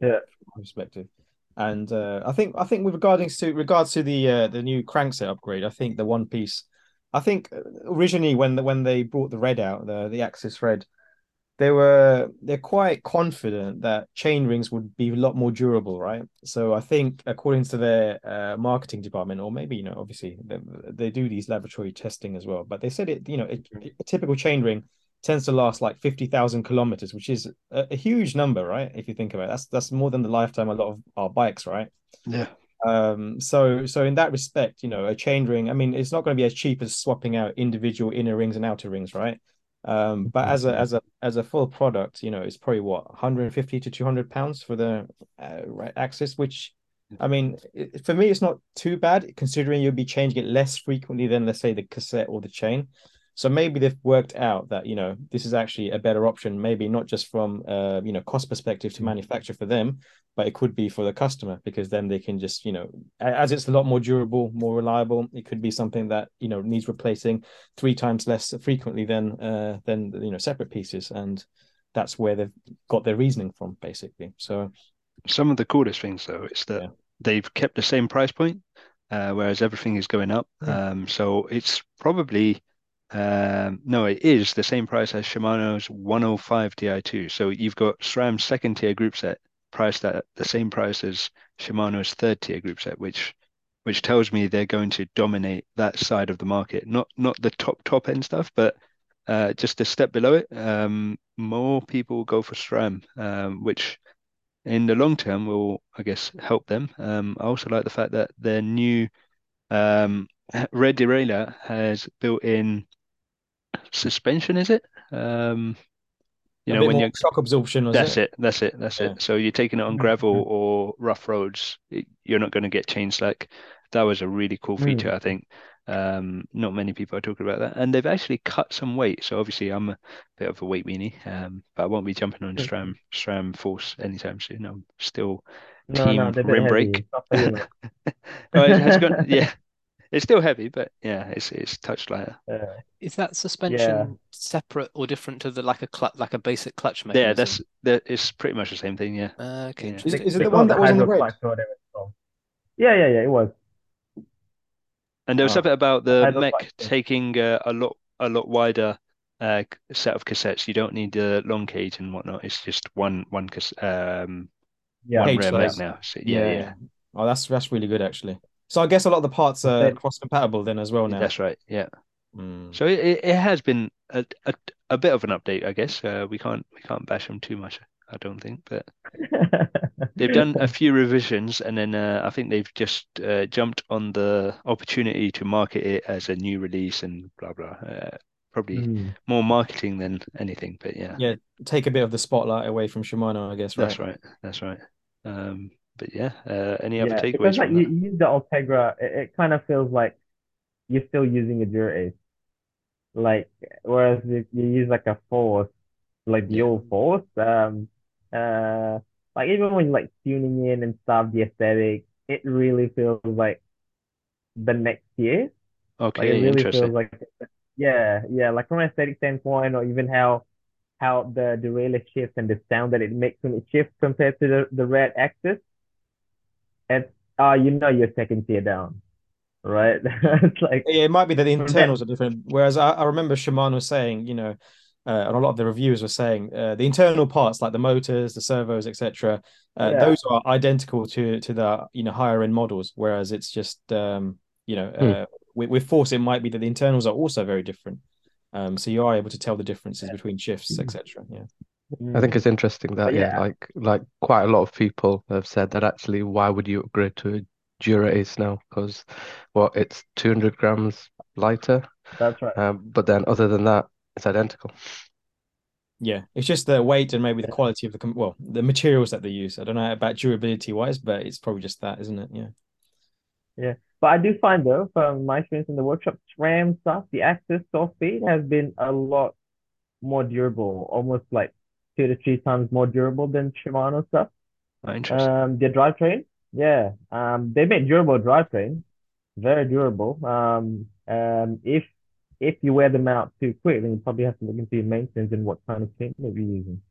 Yeah. from my perspective. And uh, I think I think with regards to regards to the uh, the new crankset upgrade, I think the one piece, I think uh, originally when the, when they brought the red out, the the AXS Red, they were they're quite confident that chain rings would be a lot more durable, right? So I think according to their uh, marketing department, or maybe you know, obviously they, they do these laboratory testing as well, but they said it, you know, it, a typical chain ring tends to last like 50,000 kilometers, which is a, a huge number, right? If you think about it, that's that's more than the lifetime of a lot of our bikes, right? Yeah. Um, so so in that respect, you know, a chain ring, I mean, it's not going to be as cheap as swapping out individual inner rings and outer rings, right? Um, but as a as a as a full product, you know, it's probably what 150 to 200 pounds for the uh, right AXS, which I mean, it, for me, it's not too bad considering you'll be changing it less frequently than let's say the cassette or the chain. So maybe they've worked out that you know this is actually a better option, maybe not just from uh you know cost perspective to manufacture for them, but it could be for the customer because then they can just you know as it's a lot more durable, more reliable. It could be something that you know needs replacing three times less frequently than uh than you know separate pieces, and that's where they've got their reasoning from basically. So Some of the coolest things though is that Yeah. they've kept the same price point, uh, whereas everything is going up. Yeah. Um, so it's probably um, no, it is the same price as Shimano's 105 Di2. So you've got SRAM's second tier group set priced at the same price as Shimano's third tier group set, which which tells me they're going to dominate that side of the market. Not not the top top end stuff, but uh, just a step below it. Um, more people go for SRAM, um, which in the long term will, I guess, help them. Um, I also like the fact that their new um, rear derailleur has built-in suspension. Is it? Um, you A know, when you're shock absorption, that's it? it. That's it. That's Yeah. it. So you're taking it on Mhm, gravel mhm. or rough roads, you're not going to get chain slack. That was a really cool feature, Mm. I think. Um, not many people are talking about that, and they've actually cut some weight. So obviously, I'm a bit of a weight weenie, um, but I won't be jumping on Mm. SRAM SRAM Force anytime soon. I'm still No, no, team bit rim heavy. brake. It's not for you, man. Oh, it has gone. Yeah, it's still heavy, but yeah, it's it's touched lighter. Uh, Is that yeah. suspension separate or different to the like a clut like a basic clutch Yeah, that's that. It's pretty much the same thing. Yeah, Uh, okay, yeah. Is, is it the one it that was on the hydro red? clutch or whatever. Yeah, yeah, yeah. It was And there was Oh, something about the the mech clutch. thing. taking uh, a lot a lot wider uh, set of cassettes. You don't need the long cage and whatnot. It's just one one cas- um Yeah, one Cage rear now. So yeah, Yeah, yeah, yeah. Oh, that's that's really good actually. So I guess a lot of the parts are then, cross compatible then as well now. that's right. Yeah. Mm. So it, it it has been a, a a bit of an update, I guess. Uh, we can't we can't bash them too much, I don't think. But they've done a few revisions, and then uh, I think they've just uh, jumped on the opportunity to market it as a new release and blah blah. Uh, probably Mm. more marketing than anything, but yeah. Yeah, take a bit of the spotlight away from Shimano, I guess, That's right? right. That's right. Um, but yeah, uh, any other Yeah, takeaways like you, you use the Ultegra, it, it kind of feels like you're still using a Dura-Ace. Like, whereas if you use like a Force, like the Yeah. old Force, um, uh, like even when you're like tuning in and stuff, the aesthetic, it really feels like the next year. Like it Okay, really feels like, yeah, yeah, like from an aesthetic standpoint, or even how how the derailleur shifts and the sound that it makes when it shifts compared to the the red AXS. It's uh, you know, you're second tier down, right? It's like Yeah, it might be that the internals are different. Whereas I, I remember was saying, you know, uh, and a lot of the reviewers were saying uh, the internal parts like the motors, the servos, etc. Uh, Yeah. those are identical to to the you know higher end models. Whereas it's just um, you know Hmm. uh, with, with Force it might be that the internals are also very different. Um, so you are able to tell the differences between shifts, etc. Yeah. I think Mm. it's interesting that yeah, yeah, like like quite a lot of people have said that actually why would you upgrade to a Dura Ace now? Because well, it's 200 grams lighter. that's right. Um, but then other than that, it's identical. Yeah, it's just the weight and maybe the quality of the com- well, the materials that they use. I don't know about durability wise, but it's probably just that, isn't it? Yeah. Yeah. But I do find though, from my experience in the workshop, SRAM stuff, the AXS soft feed has been a lot more durable, almost like two to three times more durable than Shimano stuff. Oh, interesting. Um, their drivetrain, yeah. Um, they make durable drivetrain, very durable. Um, um, if if you wear them out too quick, then you probably have to look into your maintenance and what kind of chain you'll be using.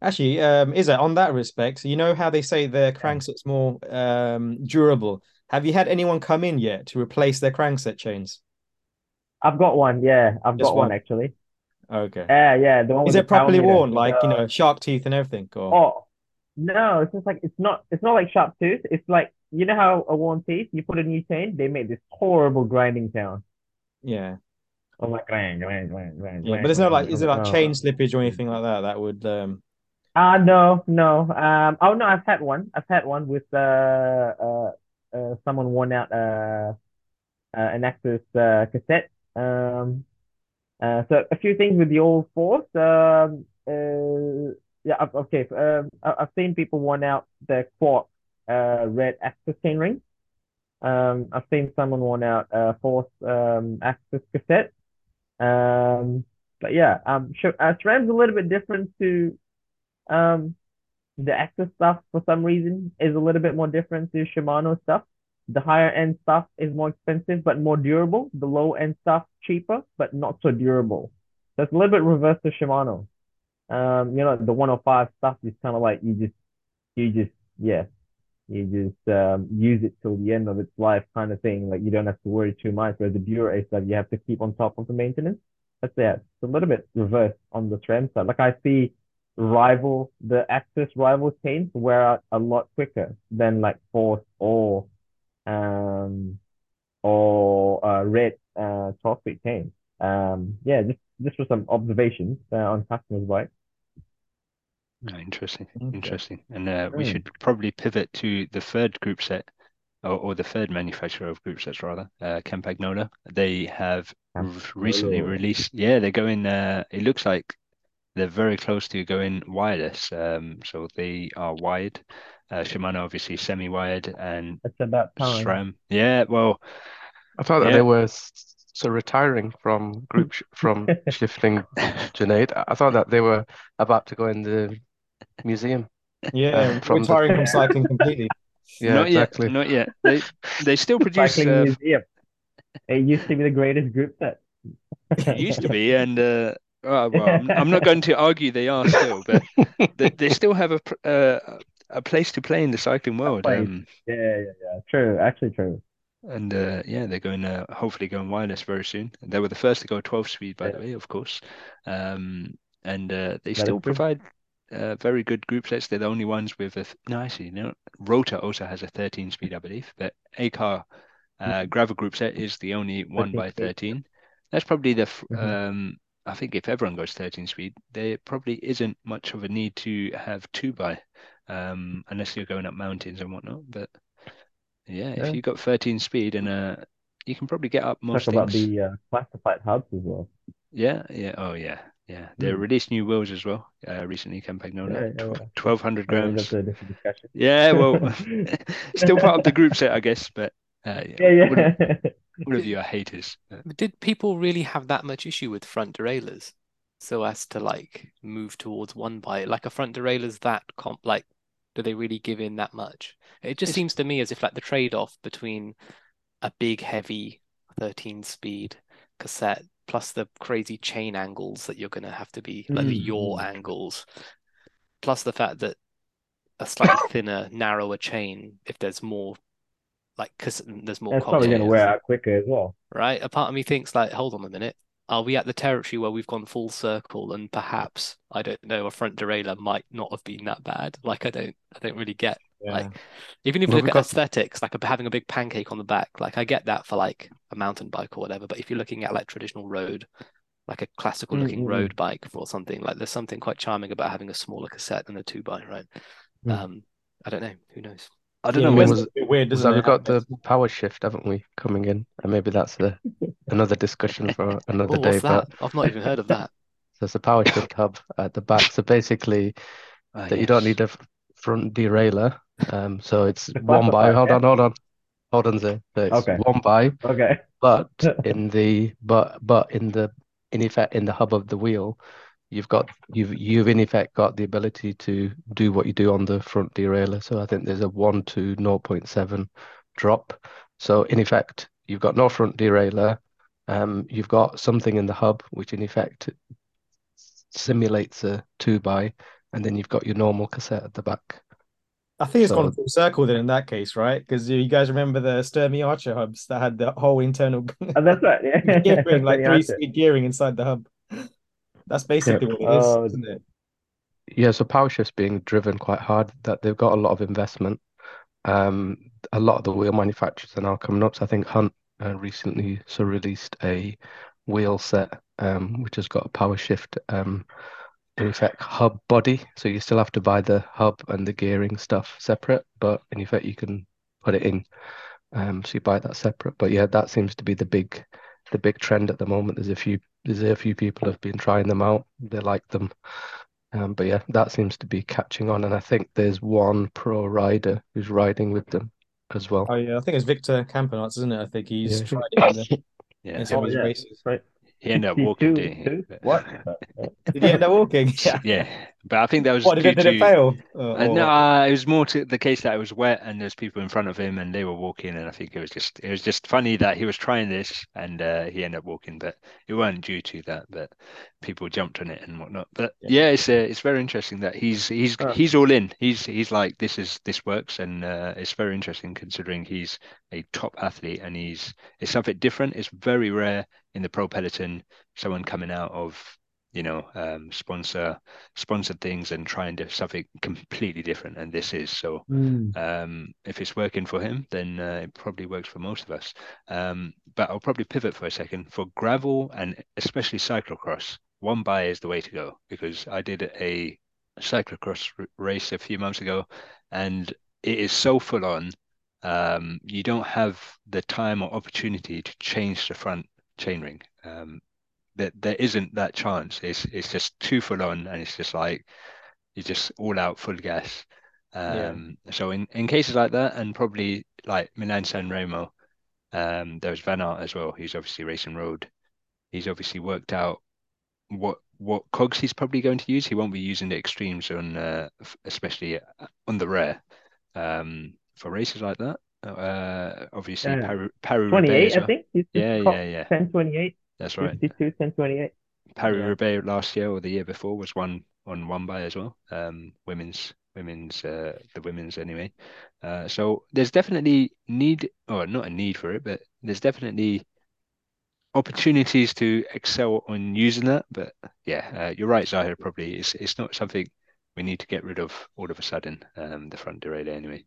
Actually, um, is it on that respect? You know how they say their crankset's more um durable. Have you had anyone come in yet to replace their crankset chains? I've got one, yeah, I've Just got one one. actually. Okay. Yeah, yeah, the one Is it properly power meter. worn, like you know, shark teeth and everything? Or Oh, no, it's just like it's not it's not like sharp tooth. It's like you know how a worn teeth, you put a new chain, they make this horrible grinding sound. yeah, I'm like grind, grind, grind, grind, yeah. But there's no like, is it like, oh. chain slippage or anything like that? That would um Uh no, no. Um oh no, I've had one. I've had one with uh uh, uh someone worn out uh, uh an AXS uh cassette. Um uh so a few things with the old Force. Um uh yeah, okay. Um I've seen people worn out their Quarq uh red AXS chainring. Um I've seen someone worn out uh Force um AXS cassette. Um but yeah, um uh, SRAM's a little bit different to um the AXS stuff for some reason is a little bit more different to Shimano stuff. The higher end stuff is more expensive but more durable. The low end stuff cheaper but not so durable. So it's a little bit reverse to Shimano. Um, you know, the 105 stuff is kind of like you just, you just, yeah, You just um, use it till the end of its life, kind of thing. Like you don't have to worry too much. Whereas the Dura stuff, you have to keep on top of the maintenance. That's yeah, it's a little bit reverse on the trend side. Like I see rival the AXS rival chains wear out a lot quicker than like Force or um or uh, red uh 12 speed chains. Um yeah, just just for some observations uh, on customers' bikes. Oh, interesting, Okay. interesting. And uh, we Hmm. should probably pivot to the third group set, or, or the third manufacturer of group sets rather, uh, Campagnolo. They have r- recently released. Yeah, they're going. Uh, it looks like they're very close to going wireless. Um, so they are wired. Uh, Shimano obviously semi-wired, and It's about time. SRAM. Yeah, well, I thought that Yeah. they were so retiring from group sh from shifting Junaid. I- I thought that they were about to go in the museum. Yeah, Um, from the- retiring from cycling completely. Yeah, not exactly. yet, not yet. They they still produce. Cycling Uh, museum. It used to be the greatest group set. It used to be, and uh, well, well, I'm, I'm not going to argue they are still, but they, they still have a uh, a place to play in the cycling world. Um, Yeah, yeah, yeah. True. Actually, true. and uh, yeah, they're going uh, hopefully going wireless very soon. They were the first to go 12 speed, by the way, of course. Um, and uh, they That still provide uh, very good group sets. They're the only ones with a th- no, actually, no. Rotor also has a 13 speed, I believe, but Ekar uh, gravel group set is the only one by 13. That's probably the f- Mhm. um. I think if everyone goes 13 speed, there probably isn't much of a need to have two by, um, unless you're going up mountains and whatnot. But yeah, Yeah. if you've got 13 speed and uh, you can probably get up most Talk about the uh, classified hubs as well. Yeah, yeah, oh yeah, yeah. They Mm. released new wheels as well. Uh, recently, Campagnolo, Yeah, yeah, well. 1200 grams. that's a different. Yeah, well, still part of the group set, I guess. But uh, Yeah, yeah. All of, all of you are haters. But Did people really have that much issue with front derailleurs so as to like move towards one bite like a front derailleur's that comp like do they really give in that much? It just It's- seems to me as if like the trade-off between a big heavy 13 speed cassette plus the crazy chain angles that you're going to have to be like the yaw mm. angles plus the fact that a slightly thinner narrower chain if there's more like because there's more That's probably going to wear out quicker as well. right? A part of me thinks like, hold on a minute, are we at the territory where we've gone full circle and perhaps I don't know a front derailleur might not have been that bad? Like I don't, I don't really get Yeah. like even if you look at aesthetics, like having a big pancake on the back, like I get that for like a mountain bike or whatever. But if you're looking at like traditional road, like a classical looking Mm, mm, road bike or something, like there's something quite charming about having a smaller cassette than a two by, right? Mm. Um, I don't know. Who knows? I don't Yeah, know. When- it's was- weird, So doesn't we've got the power shift, haven't we, coming in? And maybe that's a, another discussion for another Oh, day. But I've not even heard of that. there's a power shift hub at the back. So basically, Ah, that you don't need a front derailleur. Um, so it's one by. Hold on, hold on, hold on, Zay. So it's Okay. one by, Okay. but in the but but in the in effect in the hub of the wheel, you've got you've you've in effect got the ability to do what you do on the front derailleur. So I think there's a one to 0.7 drop. So in effect, you've got no front derailleur. Um, you've got something in the hub which in effect simulates a two by, and then you've got your normal cassette at the back. I think it's So- gone full circle then in that case, right? Because you guys remember the Sturmey Archer hubs that had the whole internal Oh, that's right. Yeah. gearing, like three speed gearing inside the hub. That's basically what it is, Oh. isn't it? Yeah, so PowerShift's being driven quite hard. That they've got a lot of investment. Um, a lot of the wheel manufacturers are now coming up. So I think Hunt uh, recently so released a wheel set, um, which has got a PowerShift, um, in effect hub body. So you still have to buy the hub and the gearing stuff separate, but in effect you can put it in. Um, so you buy that separate. But yeah, that seems to be the big, the big trend at the moment. There's a few, there's a few people have been trying them out. They like them. Um, but yeah, that seems to be catching on, and I think there's one pro rider who's riding with them as well. Oh yeah, I think it's Victor Campenaerts, isn't it? I think he's Yeah. tried it in, the, Yeah, in some Oh, of his yeah. races. Right. He ended up walking, two- didn't he? two? What? Did he end up walking? Yeah. Yeah, But I think that was What did due it, did it to fail? Uh, uh, no, uh, it was more to the case that it was wet and there's people in front of him and they were walking, and I think it was just it was just funny that he was trying this and uh, he ended up walking, but it wasn't due to that. But people jumped on it and whatnot. But Yeah. yeah, it's uh, it's very interesting that he's he's Uh. he's all in. He's he's like this is this works, and uh, it's very interesting considering he's a top athlete and he's it's something different. It's very rare in the pro peloton someone coming out of you know um, sponsor sponsored things and trying to do something completely different and this is. So Mm. um, if it's working for him then uh, it probably works for most of us. Um, but i'll probably pivot for a second. For gravel and especially cyclocross one by is the way to go because i did a cyclocross r- race a few months ago and it is so full on um, you don't have the time or opportunity to change the front chainring um, that there isn't that chance. It's it's just too full on, and it's just like you're just all out full gas. Yeah. Um, so in, in cases like that, and probably like Milan San Remo, um, there was Van Aert as well. He's obviously racing road. He's obviously worked out what what cogs he's probably going to use. He won't be using the extremes on, uh, especially on the rare, um, for races like that. Uh, obviously Yeah. Paris, Paris 28, I think. He's Yeah, yeah, yeah. 10, 28, That's right. 52, 10, 28. Paris Yeah. Last year or the year before was one on one by as well. Um, women's women's uh, the women's anyway. Uh, so there's definitely need or not a need for it, but there's definitely opportunities to excel on using that. But yeah, uh, you're right, Zahir. Probably it's it's not something we need to get rid of all of a sudden. Um, the front derailleur anyway.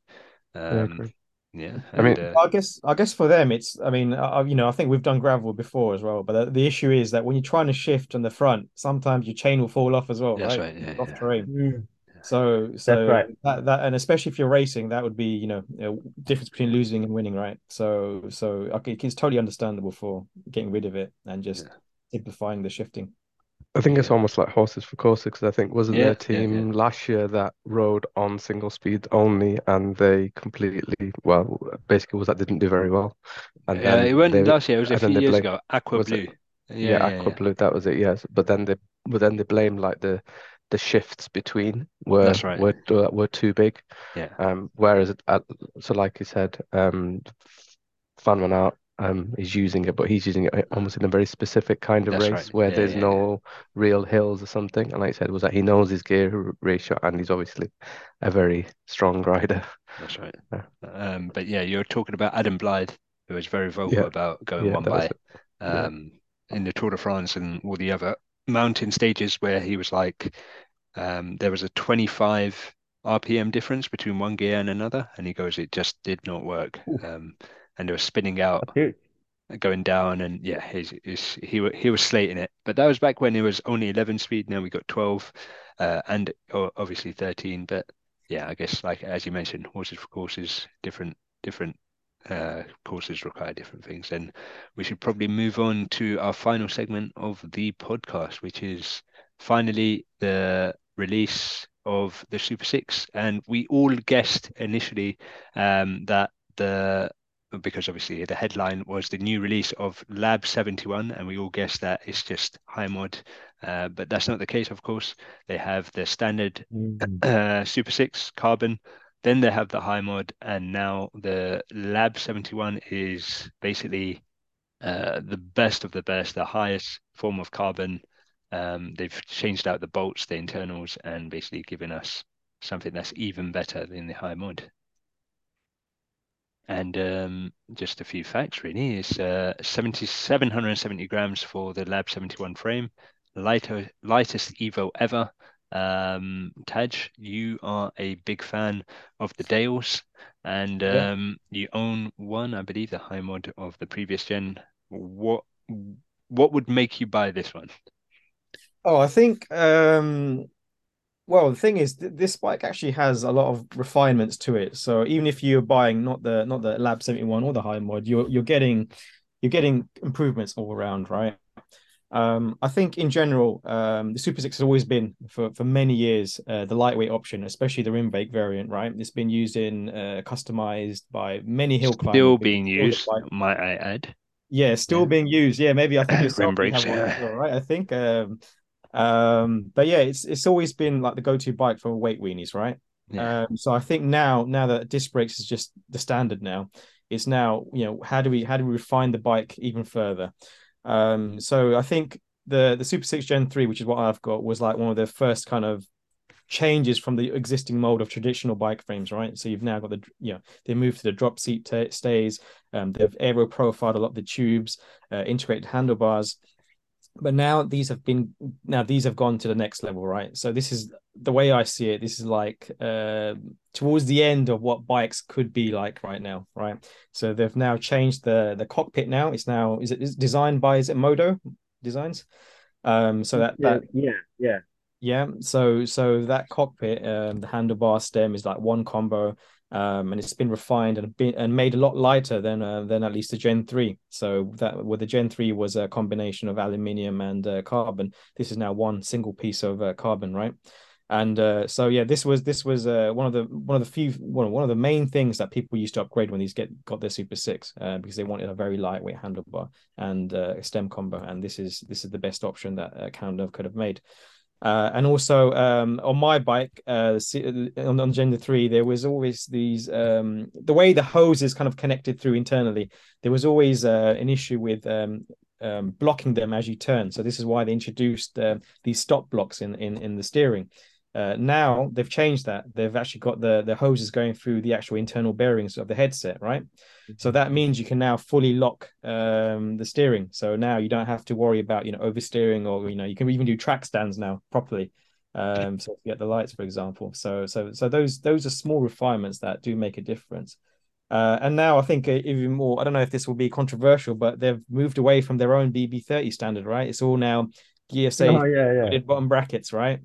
Um, agree. Yeah. I mean- and, uh, I guess I guess for them it's I mean I, I- you know I think we've done gravel before as well but the, the issue is that when you're trying to shift on the front sometimes your chain will fall off as well That's right right, yeah, off yeah. terrain Mm. so so right. that, that and especially if you're racing that would be you know a difference between losing and winning right so so okay, it's totally understandable for getting rid of it and just simplifying the shifting I think it's almost like horses for courses because I think wasn't Yeah, there a yeah, yeah. team last year that rode on single speed only and they completely well basically was that didn't do very well and then it went they, last year. It was a few years blame- ago. Aqua Blue. Yeah, yeah, yeah, Aqua yeah. Blue that was it yes but then they but then they blame like the the shifts between were right. were uh, were too big Yeah. um whereas at, so like you said um Van Van Aert um is using it but he's using it almost in a very specific kind of That's race right. where Yeah, there's yeah, no real hills or something and like I said was that he knows his gear ratio and he's obviously a very strong rider That's right. Yeah. Um, but yeah, you're talking about Adam Blythe, who was very vocal Yeah. about going Yeah, one by. Yeah. um, in the Tour de France and all the other mountain stages where he was like, um, there was a 25 RPM difference between one gear and another, and he goes, it just did not work. And they were spinning out That's going down and yeah he's, he's he he was slating it. But that was back when it was only 11 speed now we got 12 uh, and obviously 13 but yeah I guess like as you mentioned horses for courses different different uh, courses require different things. And we should probably move on to our final segment of the podcast which is finally the release of the Super Six. And we all guessed initially um, that the because obviously the headline was the new release of Lab 71, and we all guessed that it's just high mod, uh, but that's not the case. Of course, they have the standard Mm. uh, Super 6 carbon, then they have the high mod, and now the Lab 71 is basically uh, the best of the best, the highest form of carbon. Um, they've changed out the bolts, the internals, and basically given us something that's even better than the high mod. And um, just a few facts, really. It's uh, 70, 770 grams for the Lab 71 frame, lighter, lightest Evo ever. Um, Taj, you are a big fan of the Dales, and Yeah. um, you own one, I believe, the high mod of the previous gen. What what would make you buy this one? Oh, I think um well, the thing is th this bike actually has a lot of refinements to it. So even if you're buying not the not the Lab 71 or the high mod, you're you're getting you're getting improvements all around, right? Um, I think in general, um, the Super Six has always been for for many years uh, the lightweight option, especially the rim bake variant, right? It's been used in uh, customized by many hill climbers. Still being used, might I add? yeah, still Yeah. being used. Yeah, maybe I think Rim brakes, one yeah. well, right? I think um Um, but yeah, it's it's always been like the go-to bike for weight weenies, right? Yeah. Um, so I think now now that disc brakes is just the standard now, it's now you know how do we how do we refine the bike even further? Um, so I think the the Super Six Gen Three, which is what I've got, was like one of the first kind of changes from the existing mold of traditional bike frames, right? So you've now got the you know they moved to the drop seat t- stays, um, they've aero profiled a lot of the tubes, uh, integrated handlebars but now these have been now these have gone to the next level right? So this is the way i see it this is like uh towards the end of what bikes could be like right now right? So they've now changed the the cockpit now. It's now is it is designed by is it MOMO designs? Um so that that yeah yeah. Yeah so so that cockpit um the handlebar stem is like one combo um, and it's been refined and been and made a lot lighter than uh, than at least the Gen three. So that where the Gen three was a combination of aluminium and uh, carbon, this is now one single piece of uh, carbon, right? And uh, so yeah, this was this was uh, one of the one of the few one, one of the main things that people used to upgrade when these get got their Super Six uh, because they wanted a very lightweight handlebar and stem combo, and this is this is the best option that uh, Cannondale could have made. Uh, and also um, on my bike, uh, on, on Gen 3, there was always these um, the way the hose is kind of connected through internally. There was always uh, an issue with um, um blocking them as you turn. So this is why they introduced uh, these stop blocks in in in the steering. Uh, now they've changed that. They've actually got the the hoses going through the actual internal bearings of the headset, right? Mm-hmm. So that means you can now fully lock um, the steering. So now you don't have to worry about you know oversteering or you know you can even do track stands now properly. Um, so you get the lights, for example. So so so those those are small refinements that do make a difference. Uh, and now I think uh, even more. I don't know if this will be controversial, but they've moved away from their own BB30 standard, right? It's all now gear safe oh, yeah, yeah. bottom brackets, right?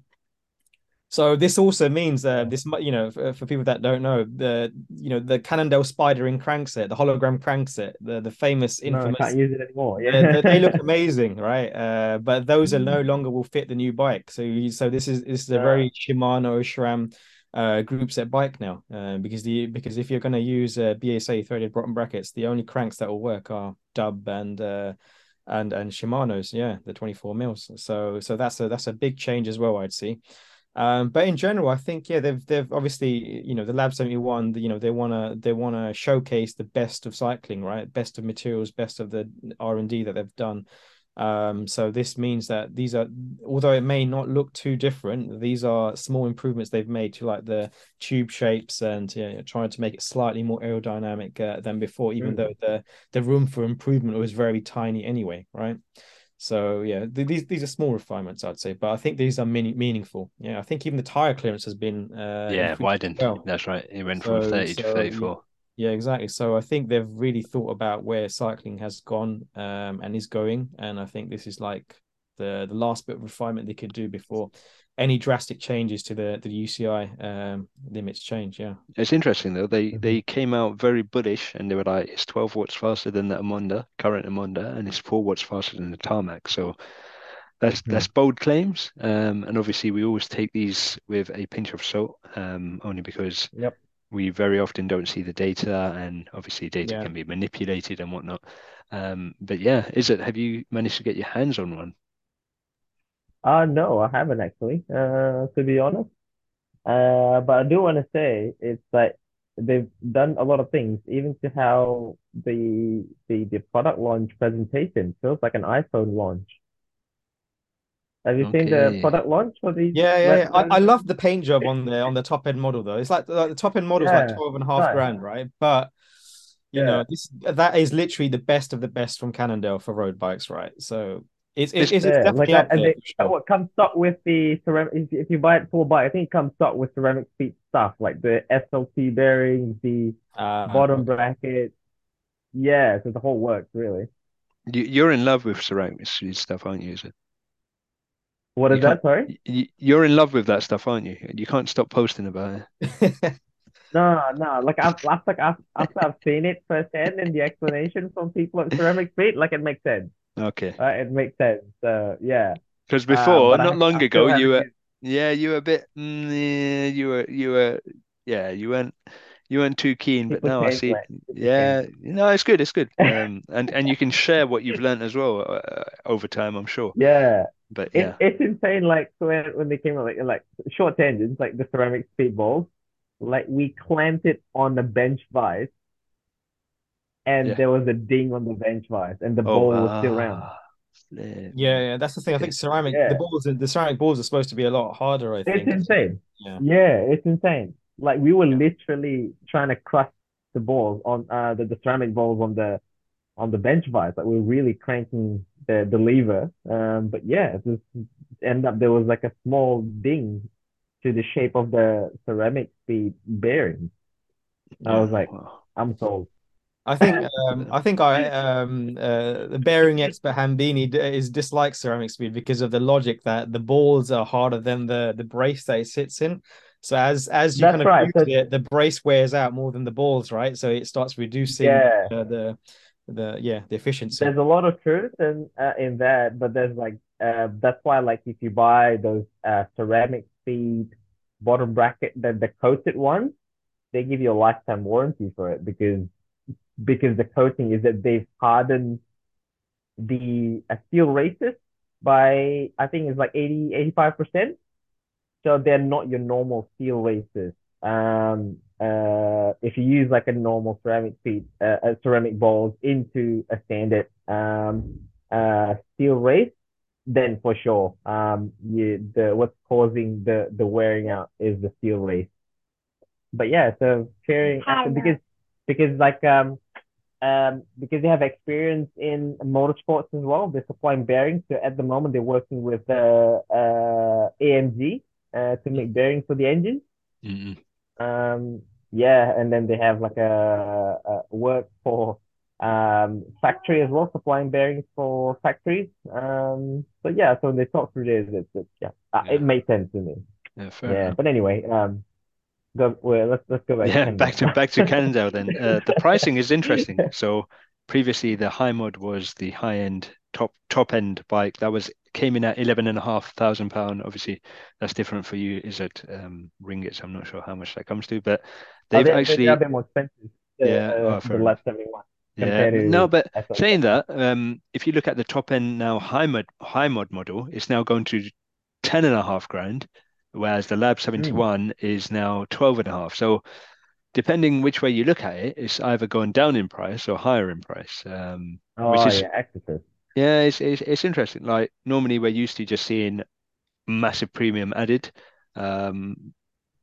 So this also means uh, this, you know, for, for, people that don't know, the you know the Cannondale SpideRing crankset, the Hollowgram crankset, the the famous infamous. No, I can't use it anymore. Yeah, they, they, look amazing, right? Uh, but those are no longer will fit the new bike. So you, so this is this is a very Shimano SRAM uh, group set bike now, uh, because the because if you're going to use uh, BSA threaded bottom brackets, the only cranks that will work are DUB and uh, and and Shimano's, yeah, the 24 mils. So so that's a that's a big change as well, I'd see. Um, but in general, I think yeah, they've they've obviously you know the Lab seventy one, you know they wanna they wanna showcase the best of cycling, right? Best of materials, best of the R and D that they've done. Um, so this means that these are, although it may not look too different, these are small improvements they've made to like the tube shapes and you know, trying to make it slightly more aerodynamic uh, than before, even mm. though the the room for improvement was very tiny anyway, right? So yeah, th- these these are small refinements, I'd say, but I think these are many meaningful. Yeah, I think even the tire clearance has been uh, yeah widened. Well. That's right. It went so, from thirty so, to thirty four. Yeah, exactly. So I think they've really thought about where cycling has gone um, and is going, and I think this is like the the last bit of refinement they could do before any drastic changes to the the UCI um, limits change. Yeah, it's interesting though. They mm-hmm. they came out very bullish and they were like, it's 12 watts faster than the Emonda, current Emonda, and it's four watts faster than the Tarmac. So that's mm-hmm. that's bold claims. Um, and obviously we always take these with a pinch of salt, um, only because yep. we very often don't see the data, and obviously data yeah. can be manipulated and whatnot. Um, but yeah, is it? Have you managed to get your hands on one? Uh, no, I haven't actually, uh, to be honest. Uh, but I do want to say it's like they've done a lot of things, even to how the the the product launch presentation feels like an iPhone launch. Have you seen the product launch for the? Yeah, yeah, yeah. I, I love the paint job on the on the top end model though. It's like, like the top end model is like Yeah, 12 and a half right. grand, right? But you Yeah. know, this that is literally the best of the best from Cannondale for road bikes, right? So it's it's, it's, Yeah, definitely like up and there they, sure. what comes stock with the ceramic. If, if you buy it full bike, I think it comes stock with ceramic seat stuff like the SLT bearings, the Uh, bottom bracket. Yeah, so the whole works really. You, you're in love with ceramic stuff, aren't you? Is it? What is You that? Sorry. You're in love with that stuff, aren't you? You can't stop posting about it. No, no. Like I've, I've like I've, after I've seen it firsthand and the explanation from people at CeramicSpeed, like it makes sense. Okay. Uh, it makes sense. So yeah. Because Um, before, I, not long I ago, you were yeah, you were a bit mm, yeah, you were you were yeah, you weren't you weren't too keen, but now I see mate. People change. yeah, no, it's good, it's good. Um, and and you can share what you've learned as well uh, over time, I'm sure. Yeah. but It, yeah, it's insane. Like when when they came out, like like short tangents, like the ceramic speedballs, like we clamped it on the bench vise, and Yeah. there was a ding on the bench vise, and the oh, ball was still round. ah. Yeah, yeah, that's the thing. I think ceramic Yeah. the balls the ceramic balls are supposed to be a lot harder, I It's insane. Yeah. Yeah, it's insane. Like we were literally trying to crush the balls on uh the, the ceramic balls on the on the bench vise. Like we were really cranking the the lever. Um, but yeah, it just end up there was like a small ding to the shape of the ceramic speed bearing. I was like. I'm sold. I think um, I think I um uh, the bearing expert Hambini is dislikes CeramicSpeed because of the logic that the balls are harder than the the brace that it sits in. So as as you That's kind of right. So- it, the brace wears out more than the balls, right? So it starts reducing Yeah. uh, the the yeah the efficiency. There's a lot of truth in uh, in that, but there's like uh that's why like if you buy those uh ceramic speed bottom bracket the the coated ones, they give you a lifetime warranty for it because because the coating is that they've hardened the uh, steel races by I think it's like 80 85 percent. So they're not your normal steel races. Um, uh, if you use like a normal ceramic feet, uh, uh, ceramic balls into a standard um uh steel race, then for sure, um, you the what's causing the the wearing out is the steel race. But yeah, so sharing because because like um um because they have experience in motorsports as well, they're supplying bearings. So at the moment, they're working with uh, uh AMG uh to make bearings for the engine. Mm-mm. Um, yeah, and then they have like a, a work for um factory as well, supplying bearings for factories. Um, so yeah, so they talk through this. It's, it's yeah, uh, Yeah. it made sense to me. Yeah, Yeah, but anyway, um, go well, let's let's go back Yeah, Canada. back to back to Cannondale then. Uh, the pricing is interesting. So previously the high mod was the high end top top end bike that was came in at eleven and a half thousand pound. Obviously, that's different for you. Is it um, ringgits? I'm not sure how much that comes to, but Oh, they've they- they- actually they're a bit more expensive. The, Yeah, oh, uh, fair the Lab 71 yeah. compared to No, but SL. saying that, um, if you look at the top end now high mod high mod model, it's now going to ten and a half grand, whereas the Lab 71 is now twelve and a half. So depending which way you look at it, it's either going down in price or higher in price. Um, Oh which is yeah, Exeter. yeah, it's, it's it's interesting. Like normally we're used to just seeing massive premium added, um,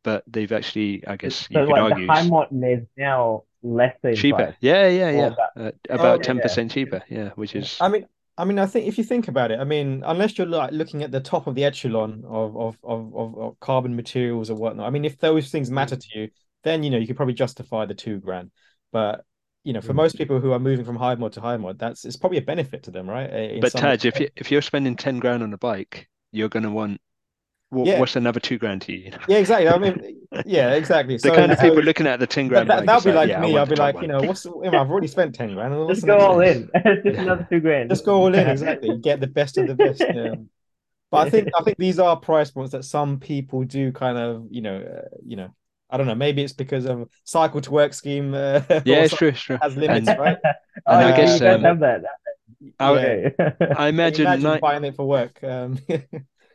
but they've actually, I guess So you could like argue, the high s- mod is now less in cheaper. price. Yeah, yeah, yeah. about- Uh, about yeah, ten yeah. percent cheaper. Yeah, which is I mean, I mean, I think if you think about it, I mean, unless you're like looking at the top of the echelon of of of of, of carbon materials or whatnot, I mean, if those things matter Mm. to you, then you know you could probably justify the two grand. But you know, for Mm. most people who are moving from high mod to high mod, that's it's probably a benefit to them, right? In But Taj, if you if you're spending ten grand on a bike, you're gonna want what, Yeah. what's another two grand to you? you yeah, exactly. I mean, yeah, exactly. The So, kind of so people looking at the ten grand that, bike, that'll be like yeah, me. I'll be like, one. you know, what's you know, I've already spent ten grand. What's Just go all in. It's just Yeah. another two grand. Just go all in, exactly. Get the best of the best. Um, but I think I think these are price points that some people do kind of, you know, uh, you know, I don't know. Maybe it's because of cycle to work scheme. Uh, Yeah, it's true, it's true. has limits, And right? Oh, and I you guess, you guys um, have that. I- Okay. I imagine, Imagine ni- buying it for work. Um,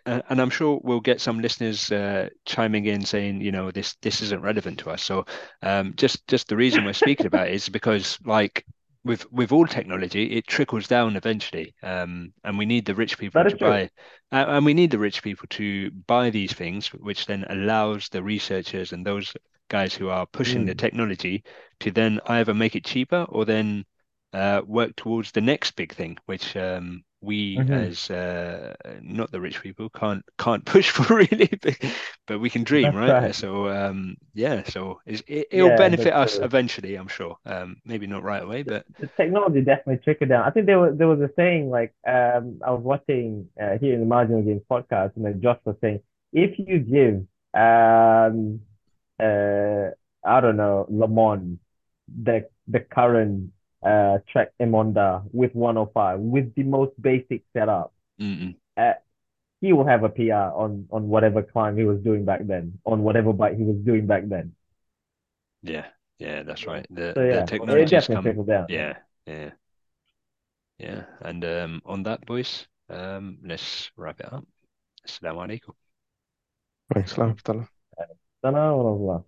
and I'm sure we'll get some listeners uh, chiming in saying, you know, this this isn't relevant to us. So um, just just the reason we're speaking about it is because, like with with all technology, it trickles down eventually, um, and we need the rich people That to buy, uh, and we need the rich people to buy these things, which then allows the researchers and those guys who are pushing the Mm. technology to then either make it cheaper or then uh, work towards the next big thing, which um, we Mhm. as uh, not the rich people can't can't push for really, but, but we can dream, right? right. So um, yeah, so it's, it, it'll Yeah, benefit us true. eventually, I'm sure. Um, maybe not right away, but the technology definitely trickled down. I think there was there was a saying like um I was watching uh, here in the Marginal Gains podcast and then Josh was saying if you give um uh I don't know LeMond the the current uh Trek Emonda with 105 with the most basic setup mm-mm. uh, he will have a PR on on whatever climb he was doing back then on whatever bike he was doing back then. yeah, yeah, that's right. The So the yeah, it technology's definitely come. down. Yeah, yeah, yeah. And um, on that, boys, Um, let's wrap it up. Assalamu alaikum. Thanks, Salam. Sana warahmatullah.